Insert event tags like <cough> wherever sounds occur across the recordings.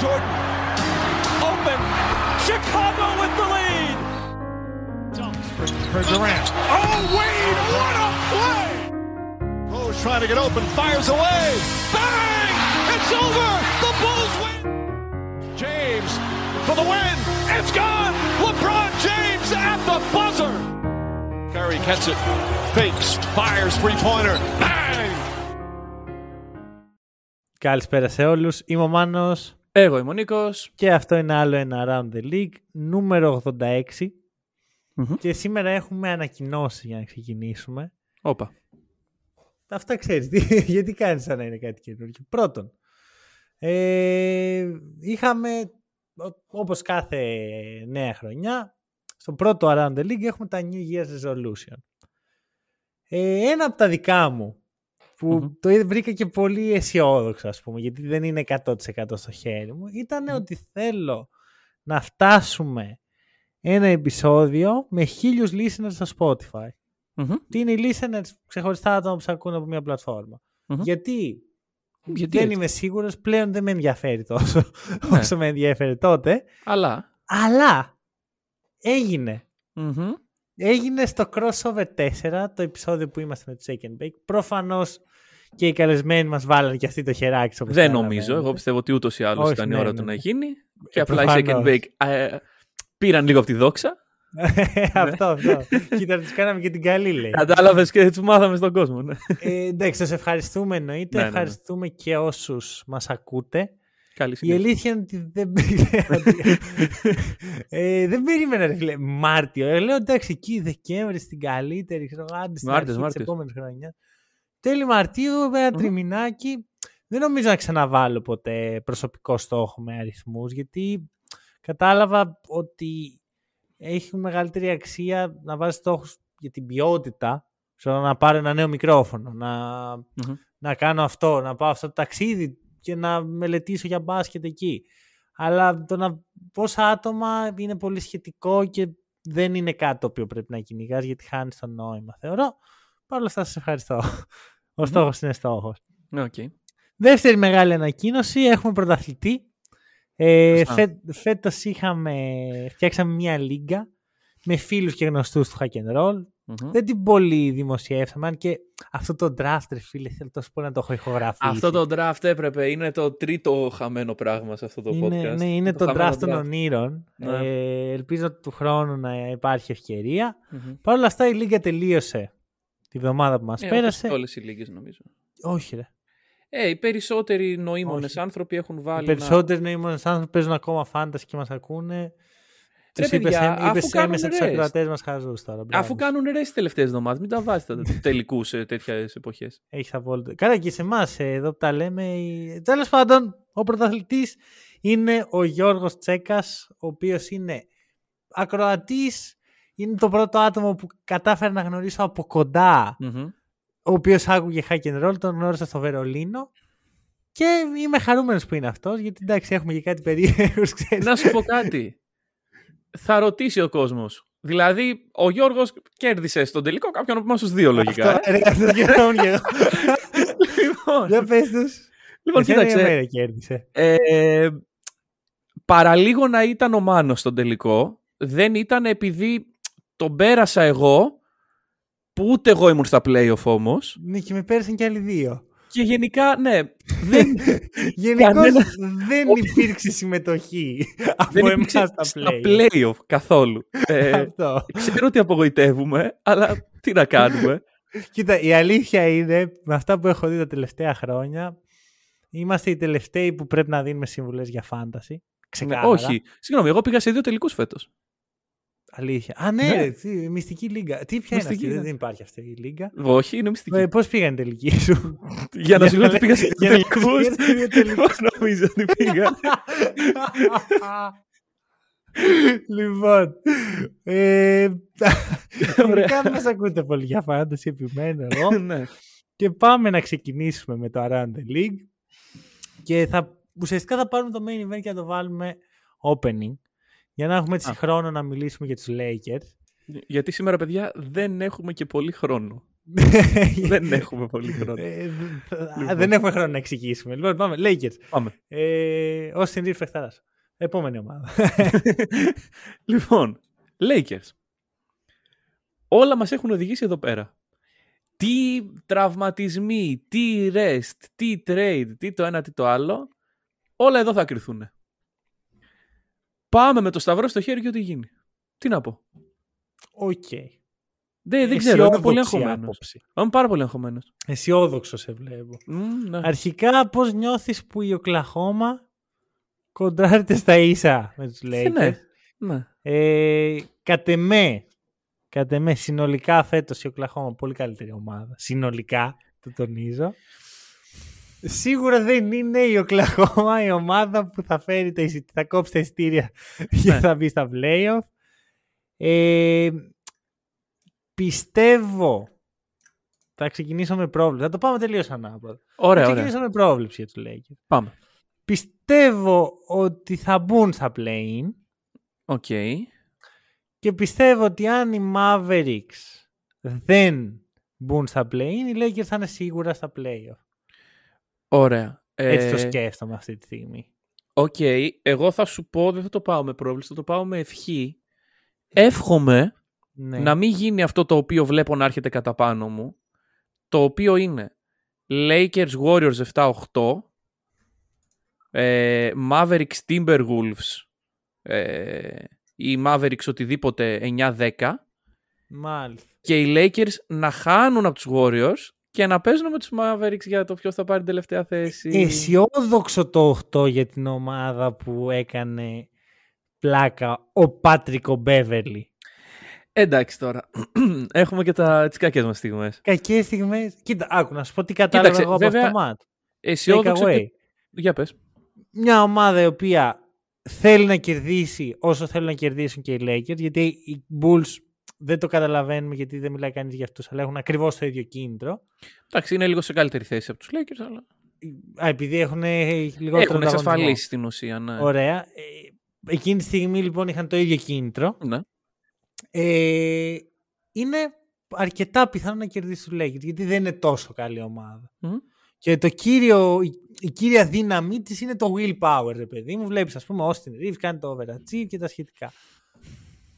Jordan. Open. Chicago with the lead. For Durant. Oh, Wade, what a play! Rose trying to get open, fires away. Bang! It's over. The Bulls win. James for the win. It's gone. LeBron James at the buzzer. Curry gets it. Fakes. Fires three-pointer. Bang! Καλησπέρα σε όλους. Είμαι ο Μάνος Εγώ είμαι ο Νίκος. και αυτό είναι άλλο ένα Around the League, νούμερο 86. Μμμ. Και σήμερα έχουμε ανακοινώσει για να ξεκινήσουμε. Όπα. Αυτά ξέρεις, τι- <laughs> γιατί κάνεις σαν να είναι κάτι καινούργιο. Πρώτον, ε, είχαμε, ο- όπως κάθε νέα χρονιά, στο πρώτο Around the League έχουμε τα New Year's Resolution. Ε, ένα από τα δικά μου, που Μμμ. το είδα- βρήκα και πολύ αισιόδοξο, ας πούμε, γιατί δεν είναι 100% στο χέρι μου, ήταν ότι θέλω να φτάσουμε ένα επεισόδιο με χίλιους listeners στο Spotify. Μμμ. Τι είναι οι listeners ξεχωριστά άτομα που σε ακούνε από μια πλατφόρμα. Μμμ. Γιατί, Γιατί δεν έτσι; είμαι σίγουρος, πλέον δεν με ενδιαφέρει τόσο Ναι. όσο με ενδιαφέρει τότε. Αλλά; Αλλά έγινε. Μμμ. Έγινε στο crossover 4, το επεισόδιο που είμαστε με το Shake and Bake. Προφανώς και οι καλεσμένοι μας βάλανε και αυτοί το χεράκι τους, όπως Δεν καταλαβαίνετε. νομίζω. Εγώ πιστεύω ότι ούτως ή άλλως Όχι, ήταν η ναι, ώρα ναι, του ναι. να γίνει. Και Ε, απλά οι second προφανώς. bake ε, πήραν λίγο από τη δόξα. <laughs> αυτό, αυτό. Κοίτα, τους κάναμε και την καλή, λέει. Κατάλαβες και τους μάθαμε στον κόσμο. Ναι. ε, εντάξει, σας ευχαριστούμε εννοείται. Ναι, ναι, ναι. Ευχαριστούμε και όσους μας ακούτε. Καλή Η συνέχεια. αλήθεια είναι ότι δεν, <laughs> ε, δεν περίμενα ρε φίλε, Μάρτιο. Ε, λέω εντάξει εκεί Δεκέμβρη στην καλύτερη, ξέρω εγώ, άντε στην Μάρτιος, αρχή της Μάρτιος. επόμενης χρονιάς. Τέλη Μαρτίου, ένα Μμμ. τριμηνάκι. Δεν νομίζω να ξαναβάλω ποτέ προσωπικό στόχο με αριθμούς, γιατί κατάλαβα ότι έχει μεγαλύτερη αξία να βάζεις στόχους για την ποιότητα, ξέρω, να πάρω ένα νέο μικρόφωνο, να Μμμ. να κάνω αυτό, να πάω αυτό το ταξίδι και να μελετήσω για μπάσκετ εκεί. Αλλά το να πόσα άτομα είναι πολύ σχετικό και δεν είναι κάτι το οποίο πρέπει να κυνηγάς γιατί χάνεις το νόημα, θεωρώ. Παρ' όλα αυτά σας ευχαριστώ. Ο στόχος είναι στόχος. Ναι, οκ. Δεύτερη μεγάλη ανακοίνωση, έχουμε πρωταθλητή. Ε, Σωστά. φέ, φέτος είχαμε, φτιάξαμε μια λίγκα με φίλους και γνωστούς του Hack and Roll. Μμμ. Δεν την πολύ δημοσιεύσαμε, αν και αυτό το draft, ρε φίλε, θέλω τόσο πολύ να το έχω ηχογραφήσει. Αυτό το draft έπρεπε. Είναι το τρίτο χαμένο πράγμα σε αυτό το είναι, podcast. ναι, είναι το, χαμένο draft των ονείρων. Ναι. Ε, ελπίζω του χρόνου να υπάρχει ευκαιρία. Μμμ. Παρ' όλα αυτά η Λίγκα τελείωσε τη βδομάδα που μας Ε, πέρασε. Όλες οι λίγες νομίζω. Όχι ρε. Ε, οι περισσότεροι νοήμονες Όχι. άνθρωποι έχουν βάλει. Οι περισσότεροι νοήμονες άνθρωποι παίζουν ακόμα φάνταση και μας ακούνε. Τους παιδιά, είπες, έμ- αφού είπες κάνουν έμεσα τους rest. ακροατές μας χαζούς τώρα. Αφού μπράβο. κάνουν ρες τις τελευταίες εβδομάδες, μην τα βάζετε <laughs> τελικούς σε τέτοιες εποχές. Έχεις απόλυτο. Καλά και σε εμάς εδώ που τα λέμε. Τέλος πάντων, ο πρωταθλητής είναι ο Γιώργος Τσέκας, ο οποίος είναι ακροατής. Είναι το πρώτο άτομο που κατάφερα να γνωρίσω από κοντά, ο οποίος άκουγε hack and roll, τον γνώρισα στο Βερολίνο. Και είμαι χαρούμενος που είναι αυτός, γιατί εντάξει έχουμε και κάτι περίεργος, ξέρεις. Να σου πω κάτι. Θα ρωτήσει ο κόσμος. Δηλαδή, ο Γιώργος κέρδισε στον τελικό κάποιον από εμάς τους δύο, λογικά. Αυτό, ρε, αυτό σκεφτόμουν και εγώ. ε. λοιπόν, Για πες τους. λοιπόν Εσένα ή κοίταξε. εμένα κέρδισε. Ε, παραλίγο να ήταν ο Μάνος στον τελικό, δεν ήταν επειδή τον πέρασα εγώ, που ούτε εγώ ήμουν στα playoff όμως. Ναι, και με πέρασαν και άλλοι δύο. Και γενικά, ναι, δεν, <laughs> Γενικώς Κανένα- δεν υπήρξε συμμετοχή από δεν εμάς υπήρξε στα στα play. playoff καθόλου. Ε, Αυτό. ξέρω ότι απογοητεύουμε, αλλά τι να κάνουμε. Κοίτα, η αλήθεια είναι, με αυτά που έχω δει τα τελευταία χρόνια, είμαστε οι τελευταίοι που πρέπει να δίνουμε συμβουλέ για φάνταση. Ξεκάθαρα. Ναι, όχι, συγγνώμη, εγώ πήγα σε δύο τελικούς φέτος. Αλήθεια. Α, ναι, Ναι. ρε, τι, μυστική λίγκα. Τι ποια είναι Μυστική, αυτή, ναι. δεν υπάρχει αυτή η λίγκα. Όχι, είναι μυστική. Ε, Πώς πήγαν η τελική σου; για να σου λέω ότι πήγα σε για δύο να- τελικούς. για να- δύο τελικούς. νομίζω ότι πήγα. λοιπόν. Ε, Ωραία. Γενικά δεν μας ακούτε πολύ για φάνταση, επιμένω εγώ. ναι. και πάμε να ξεκινήσουμε με το Around the League. Και θα, ουσιαστικά θα πάρουμε το main event και θα το βάλουμε opening. Για να έχουμε έτσι Α. χρόνο να μιλήσουμε για τους Lakers. Γιατί σήμερα, παιδιά, δεν έχουμε και πολύ χρόνο. <laughs> δεν έχουμε πολύ χρόνο. Ε, Λοιπόν. Δεν έχουμε χρόνο να εξηγήσουμε. Λοιπόν, πάμε. Lakers. Πάμε. Ε, Austin Reaves παιχταράς. Επόμενη ομάδα. <laughs> λοιπόν, Lakers. Όλα μας έχουν οδηγήσει εδώ πέρα. Τι τραυματισμοί, τι rest, τι trade, τι το ένα, τι το άλλο. Όλα εδώ θα κριθούν. Πάμε με το σταυρό στο χέρι και ό,τι γίνει. Τι να πω. Οκ. Δεν, δεν ξέρω, είμαι Αισιόδοξη πολύ αγχωμένος. άποψη. Είμαι πάρα πολύ αγχωμένος. Αισιόδοξο σε βλέπω. Μμ, ναι. Αρχικά, πώς νιώθεις που η Οκλαχώμα κοντράρεται στα ίσα με τους Ε, Lakers; ναι. ναι. Ε, κατ' εμέ, κατ' εμέ, συνολικά φέτος η Οκλαχώμα πολύ καλύτερη ομάδα. Συνολικά, το τονίζω. Σίγουρα δεν είναι η Οκλαχώμα η ομάδα που θα φέρει τα, εισι- θα κόψει τα ειστήρια και <laughs> Ναι. θα μπει στα playoff. Ε, πιστεύω θα ξεκινήσω με πρόβλεψη. Θα το πάμε τελείως ανάποδα. Ωραία, θα ωραία. ξεκινήσω με πρόβλεψη για τους Lakers. Πάμε. Πιστεύω ότι θα μπουν στα play-in Οκ. και πιστεύω ότι αν οι Mavericks δεν μπουν στα play-in, οι Lakers θα είναι σίγουρα στα play-off. Ωραία. Έτσι το Ε, σκέφτομαι αυτή τη στιγμή. Οκ, εγώ θα σου πω, δεν θα το πάω με πρόβλεψη, θα το πάω με ευχή. Εύχομαι Ναι. να μην γίνει αυτό το οποίο βλέπω να έρχεται κατά πάνω μου, το οποίο είναι Lakers Warriors 7-8, ε, Mavericks Timberwolves ε, ή Mavericks οτιδήποτε 9-10 Μάλιστα. και οι Lakers να χάνουν από τους Warriors και να παίζουν με τους Mavericks για το ποιος θα πάρει την τελευταία θέση. Αισιόδοξο το 8 για την ομάδα που έκανε πλάκα ο Πάτρικο Μπέβερλι. Εντάξει τώρα. <clears throat> Έχουμε και τα, τις κακές μας στιγμές. Κακές στιγμές. Κοίτα, άκου να σου πω τι κατάλαβα Κοίταξε, εγώ από βέβαια, αυτό το μάτ. Take Αισιόδοξο away. και... Για πες. Μια ομάδα η οποία θέλει να κερδίσει όσο θέλουν να κερδίσουν και οι Lakers, γιατί οι Bulls δεν το καταλαβαίνουμε γιατί δεν μιλάει κανείς για αυτούς, αλλά έχουν ακριβώς το ίδιο κίνητρο. Εντάξει, είναι λίγο σε καλύτερη θέση από τους Lakers, αλλά Α, επειδή έχουν λιγότερο έχουν ανταγωνισμό. εξασφαλίσει στην ουσία, ναι. Ωραία. Ε, εκείνη τη στιγμή λοιπόν είχαν το ίδιο κίνητρο. ναι. Ε, είναι αρκετά πιθανό να κερδίσει τους Lakers, γιατί δεν είναι τόσο καλή ομάδα. Μμμ. Και το κύριο, η, η κύρια δύναμή της είναι το willpower, ρε παιδί μου. Βλέπεις, ας πούμε, ο Austin Reeves κάνει το overachieve και τα σχετικά.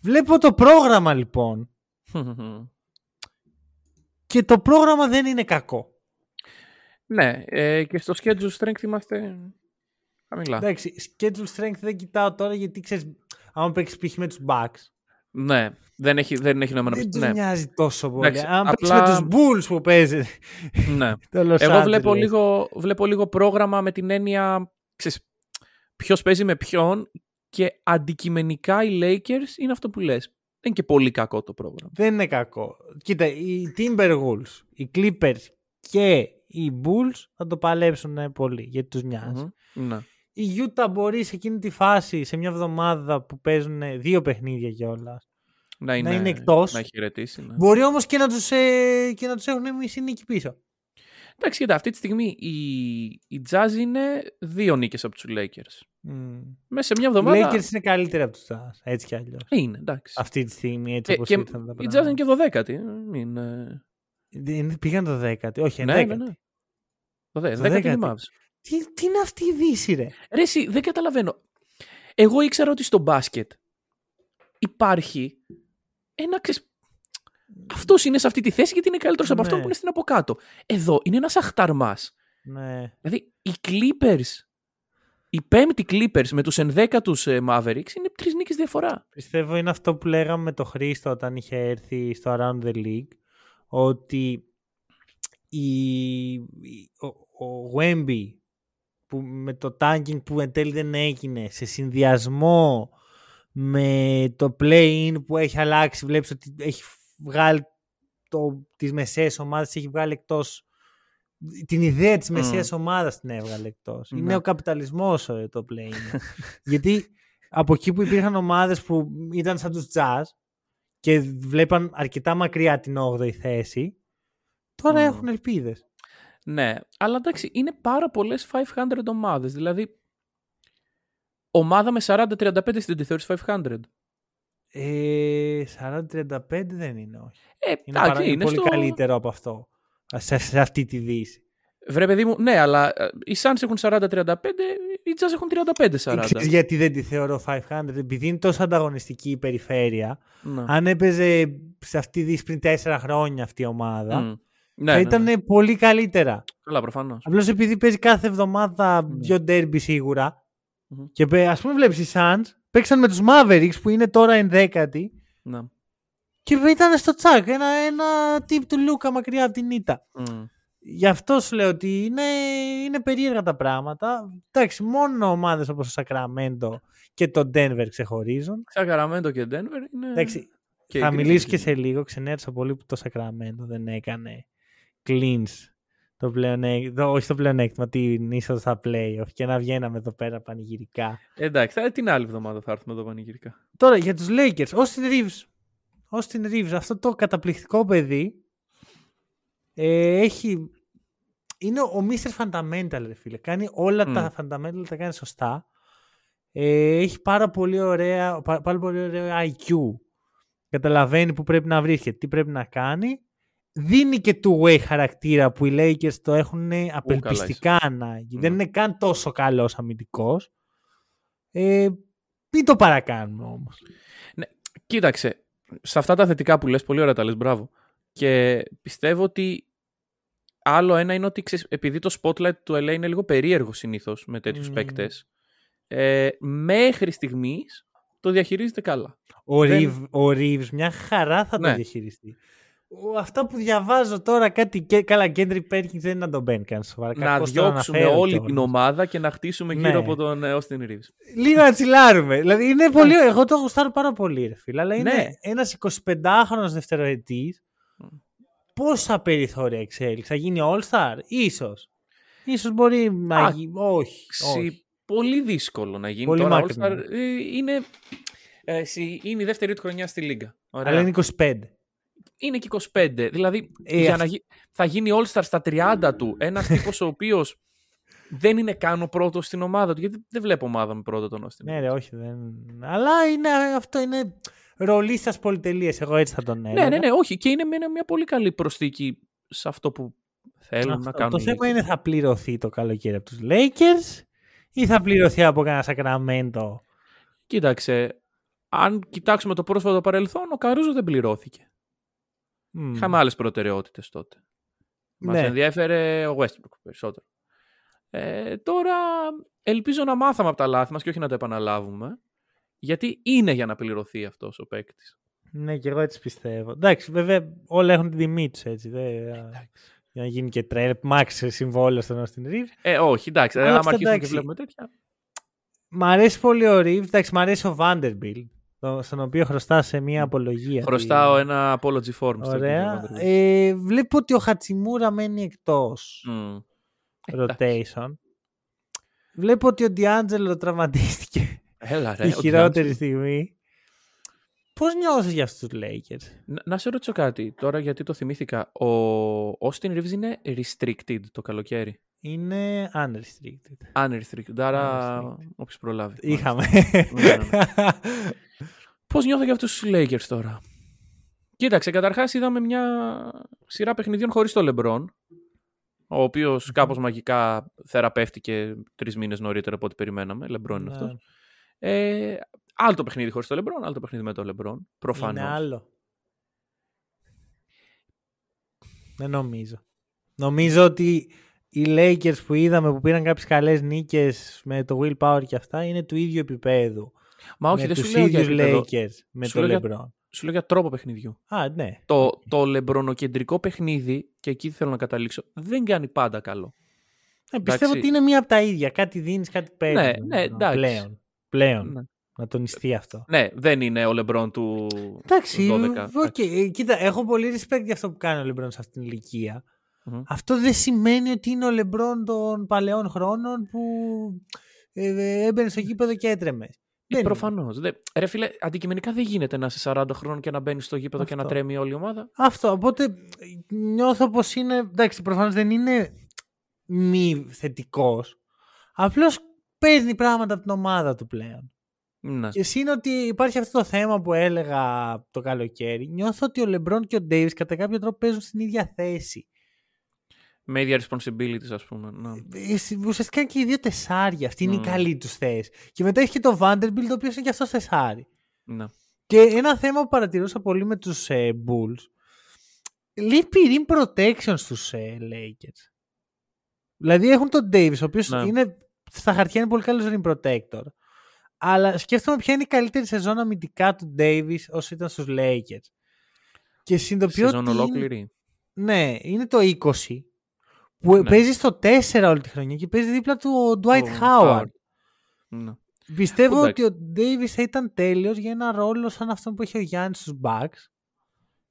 Βλέπω το πρόγραμμα λοιπόν. <laughs> Και το πρόγραμμα δεν είναι κακό. ναι, ε, και στο schedule strength είμαστε χαμηλά. Εντάξει, schedule strength δεν κοιτάω τώρα γιατί ξέρεις, άμα παίξεις π.χ. με τους Bucks, Ναι, δεν έχει, δεν έχει νόημα να δεν τους ναι. νοιάζει τόσο πολύ. Εντάξει, Αν απλά- παίξει με τους Bulls που παίζεις ναι. <laughs> το Los Εγώ Angeles. βλέπω λίγο, βλέπω λίγο πρόγραμμα με την έννοια ξέρεις, ποιος παίζει με ποιον και αντικειμενικά οι Lakers είναι αυτό που λες. Δεν είναι και πολύ κακό το πρόγραμμα. Δεν είναι κακό. Κοίτα, οι Timberwolves, οι Clippers και οι Bulls θα το παλέψουν ε, πολύ γιατί τους νοιάζει. Μμμ. Ναι. Η Utah μπορεί σε εκείνη τη φάση, σε μια εβδομάδα που παίζουν δύο παιχνίδια κιόλας. Να είναι, είναι εκτός. Να χαιρετήσει. Ναι. Μπορεί όμως και να τους ε, και να τους έχουν μισή νίκη πίσω. Εντάξει, κοίτα, αυτή τη στιγμή η, η Jazz είναι δύο νίκες από τους Lakers. Mm. Μέσα σε μια Οι εβδομάδα Lakers είναι καλύτεροι από τους Jazz, έτσι κι αλλιώς. είναι, εντάξει. Αυτή τη στιγμή, έτσι Ε, όπως και ήρθαν τα η Jazz πράγματα. είναι και δωδέκατη. Μην, ε, Δεν- Πήγαν το δέκατη, όχι, ναι, ενδέκατη. ναι, ναι. Το δε, Το δέκατη είναι δέκατη. Mavs. Τι, τι είναι αυτή η δύση, ρε; Ρε εσύ, δεν καταλαβαίνω. Εγώ ήξερα ότι στο μπάσκετ υπάρχει ένα ξες... Αυτός είναι σε αυτή τη θέση γιατί είναι καλύτερος από Ναι. αυτόν που είναι στην από κάτω. Εδώ είναι ένας αχταρμά. Ναι. Δηλαδή οι Clippers, οι πέμπτοι Clippers με τους ενδέκατους Mavericks είναι τρεις νίκες διαφορά. Πιστεύω είναι αυτό που λέγαμε με το Χρήστο όταν είχε έρθει στο Around the League ότι η, η- ο, ο Wemby που με το tanking που εν τέλει δεν έγινε σε συνδυασμό με το play-in που έχει αλλάξει βλέπεις ότι έχει βγάλει το, τις μεσαίες ομάδες έχει βγάλει εκτός την ιδέα της μεσαίας ομάδας την έβγαλε εκτός. Ναι. Είναι ο καπιταλισμός ε, το play-in. Γιατί από εκεί που υπήρχαν ομάδες που ήταν σαν τους Jazz και βλέπαν αρκετά μακριά την 8η θέση, τώρα Μμμ. έχουν ελπίδες. Ναι, αλλά εντάξει, είναι πάρα πολλές 500 ομάδες. Δηλαδή, ομάδα με 40-35 στην αντιθεώρηση 500. Ε, 40-35 δεν είναι, όχι. Ε, Είναι, εντάξει, παρά- είναι είναι πολύ στο... καλύτερο από αυτό. Σε, σε αυτή τη δύση. Βρε παιδί μου, ναι, αλλά ε, οι Suns έχουν 40-35, οι Jazz έχουν 35-40. Ξέρεις γιατί δεν τη θεωρώ 500, επειδή είναι τόσο ανταγωνιστική η περιφέρεια. Ναι. Αν έπαιζε σε αυτή τη δύση πριν 4 χρόνια αυτή η ομάδα, Μμ. Ναι, θα ναι, ήταν ναι. πολύ καλύτερα. Καλά, προφανώς. Απλώς επειδή παίζει κάθε εβδομάδα Ναι. δύο ντέρμπι σίγουρα. Μμμ. Και ας πούμε, βλέπεις οι Suns παίξαν με τους Mavericks που είναι τώρα ενδέκατοι Ναι. και ήταν στο τσακ. Ένα, ένα τύπ του Λούκα μακριά από την ήττα. Μμ. Γι' αυτό σου λέω ότι είναι, είναι περίεργα τα πράγματα. Εντάξει, μόνο ομάδες όπως το Sacramento και το Denver ξεχωρίζουν. Σακραμέντο και Denver είναι. Εντάξει, και θα οι μιλήσω Grizzlies και σε είναι. λίγο. Ξενέρωσα πολύ που το Sacramento δεν έκανε cleans το πλεονέκτημα, όχι το πλεονέκτημα, την είσοδο στα playoff και να βγαίναμε εδώ πέρα πανηγυρικά. Εντάξει, θα, την άλλη εβδομάδα θα έρθουμε εδώ πανηγυρικά. Τώρα για τους Lakers, Austin Reeves. Austin Reeves, αυτό το καταπληκτικό παιδί ε, έχει... Είναι ο Mr. Fundamental, ρε φίλε. Κάνει όλα Μμ. τα fundamental, τα κάνει σωστά. Ε, έχει πάρα πολύ, ωραία, πά- πάρα πολύ ωραίο IQ. Καταλαβαίνει που πρέπει να βρίσκεται, τι πρέπει να κάνει. Δίνει και two-way χαρακτήρα που οι Lakers το έχουν απελπιστικά ανάγκη. Ναι. Δεν είναι καν τόσο καλός αμυντικός. Ε, μην το παρακάνουμε όμως. Κοίταξε, σε αυτά τα θετικά που λες, πολύ ωραία τα λες, μπράβο. Και πιστεύω ότι άλλο ένα είναι ότι ξέρεις, επειδή το spotlight του LA είναι λίγο περίεργο συνήθως με τέτοιους Μμμ. παίκτες, ε, μέχρι στιγμής το διαχειρίζεται καλά. Ο, Δεν- Ρίβ, ο Reeves μια χαρά θα το Ναι. διαχειριστεί. Ο, αυτά που διαβάζω τώρα κάτι και, καλά Κέντρι Πέρκινς δεν είναι να τον μπαίνει καν σοβαρά. να Κακώς το διώξουμε αναφέρω όλη τώρα. την ομάδα και να χτίσουμε Ναι. γύρω από τον ε, Austin Reeves. Λίγο να τσιλάρουμε. δηλαδή είναι πολύ, εγώ το γουστάρω πάρα πολύ ρε φίλε. Αλλά είναι Ναι. ένας 25χρονος δευτεροετής πόσα περιθώρια εξέλιξη; Θα γίνει All-Star, ίσως. Ίσως μπορεί να Α, γίνει. Όχι. Ξυ- όχι. Πολύ δύσκολο να γίνει Πολύ τώρα μακρινό. All-Star. Ε, είναι, ε, εσύ- είναι η δεύτερη του χρονιά στη Λίγκα. Ωραία. Αλλά είναι 25. Είναι και 25. Δηλαδή, Ε, για αυ- να γι... θα γίνει All-Star στα 30 του. Ένας <laughs> τύπος ο οποίος δεν είναι καν ο πρώτος στην ομάδα του. Γιατί δεν βλέπω ομάδα με πρώτο τον Austin. Ναι, ρε, όχι. Δεν... Αλλά είναι, αυτό είναι ρολίστα πολυτελεία. Εγώ έτσι θα τον έλεγα. ναι, ναι, ναι, όχι. Και είναι μια, μια πολύ καλή προσθήκη σε αυτό που θέλουν Αυτό. να κάνουν. Το οι θέμα Lakers. είναι θα πληρωθεί το καλοκαίρι από τους Lakers ή θα πληρωθεί από κανένα Σακραμέντο. Κοίταξε, αν κοιτάξουμε το πρόσφατο παρελθόν, ο Καρούζο δεν πληρώθηκε. Μμ. Είχαμε άλλες προτεραιότητες τότε. Μας Ναι. ενδιέφερε ο Westbrook περισσότερο. Ε, τώρα ελπίζω να μάθαμε από τα λάθη μας και όχι να τα επαναλάβουμε. Γιατί είναι για να πληρωθεί αυτός ο παίκτης. Ναι, και εγώ έτσι πιστεύω. Εντάξει, βέβαια όλα έχουν την τιμή τους έτσι. Δεν... Για να γίνει και τρέλ, μάξ συμβόλαιο στον Austin Reeves. Ε, όχι, εντάξει. Αλλά άμα αυτά, αρχίσουμε και εντάξει. βλέπουμε τέτοια. Μ' αρέσει πολύ ο Reeves. Εντάξει, μ' αρέσει ο Vanderbilt, το- στον οποίο χρωστά σε μία απολογία. Χρωστάω τη- ένα apology form. στο Ωραία. Vanderbilt. Ε, βλέπω ότι ο Χατσιμούρα μένει εκτός. Μμ. rotation. Βλέπω ότι ο Ντιάντζελο τραυματίστηκε Έλα ρε. τη ο χειρότερη D'Angelo. στιγμή. Πώς νιώθεις για αυτούς τους Lakers; Να, να σε ρωτήσω κάτι τώρα γιατί το θυμήθηκα. Ο Austin Reeves είναι restricted το καλοκαίρι. Είναι unrestricted. Unrestricted. Άρα Unrestricted. όποιος προλάβει. Είχαμε. Ναι, ναι. Πώς νιώθω για αυτούς τους Lakers τώρα; Κοίταξε, καταρχάς είδαμε μια σειρά παιχνιδιών χωρίς το LeBron, ο οποίος κάπως μαγικά θεραπεύτηκε τρεις μήνες νωρίτερα από ό,τι περιμέναμε. LeBron είναι Ναι. αυτός. Ε, άλλο το παιχνίδι χωρίς το LeBron, άλλο το παιχνίδι με το LeBron. Προφανώς. Είναι άλλο. Δεν νομίζω. Νομίζω ότι οι Lakers που είδαμε που πήραν κάποιες καλές νίκες με το willpower και αυτά είναι του ίδιου επίπεδου. Μα όχι, με δεν σου τους λέω για ίδιους επίπεδο. Lakers με Σου το λέω για- LeBron. Σου λέω για τρόπο παιχνιδιού. Α, ναι. Το, το λεμπρονοκεντρικό παιχνίδι, και εκεί θέλω να καταλήξω, δεν κάνει πάντα καλό. Ε, πιστεύω Εντάξει. ότι είναι μία από τα ίδια. Κάτι δίνεις, κάτι παίρνεις. Ναι, ναι, εντάξει. Πλέον. Πλέον. Ναι. Να τονιστεί αυτό. Ναι, δεν είναι ο Λεμπρόν του Εντάξει, 12. οκ. Ε, Κοίτα, έχω πολύ respect για αυτό που κάνει ο Λεμπρόν σε αυτήν την ηλικία. Μμμ. Αυτό δεν σημαίνει ότι είναι ο Λεμπρόν των παλαιών χρόνων που ε, ε, έμπαινε στο γήπεδο και έτρεμε. Δεν είναι. Προφανώς. Ρε φίλε, αντικειμενικά δεν γίνεται να είσαι 40 χρόνων και να μπαίνεις στο γήπεδο και να Αυτό. τρέμει όλη η ομάδα. Αυτό. Οπότε ε, νιώθω πως είναι. Εντάξει, προφανώς δεν είναι μη θετικός. Απλώς παίρνει πράγματα από την ομάδα του πλέον. Ναι. Και εσύ είναι ότι υπάρχει αυτό το θέμα που έλεγα το καλοκαίρι. Νιώθω ότι ο Λεμπρόν και ο Ντέιβις κατά κάποιο τρόπο παίζουν στην ίδια θέση. Με ίδια responsibilities, ας πούμε. Ναι. Ε, Ουσιαστικά και οι δύο τεσσάρια. Αυτή είναι η Μμμ. καλή τους θέση. Και μετά έχει και το Vanderbilt, ο οποίος είναι και αυτός τεσάρι. ναι. Και ένα θέμα που παρατηρούσα πολύ με τους ε, Bulls, λείπει rim protection στους ε, Lakers. Δηλαδή έχουν τον Davis, ο οποίος Ναι. είναι, στα χαρτιά είναι πολύ καλός rim protector. Αλλά σκέφτομαι ποια είναι η καλύτερη σεζόν αμυντικά του Davis όσο ήταν στους Lakers. Και συνειδητοποιώ Σεζόν ότι είναι- ολόκληρη. ναι, είναι το 20 που Ναι. παίζει στο 4 όλη τη χρονιά και παίζει δίπλα του ο Dwight Ο Howard. Howard. Ναι. Πιστεύω Εντάξει. ότι ο Davis θα ήταν τέλειος για ένα ρόλο σαν αυτόν που έχει ο Γιάννης στους Bucks.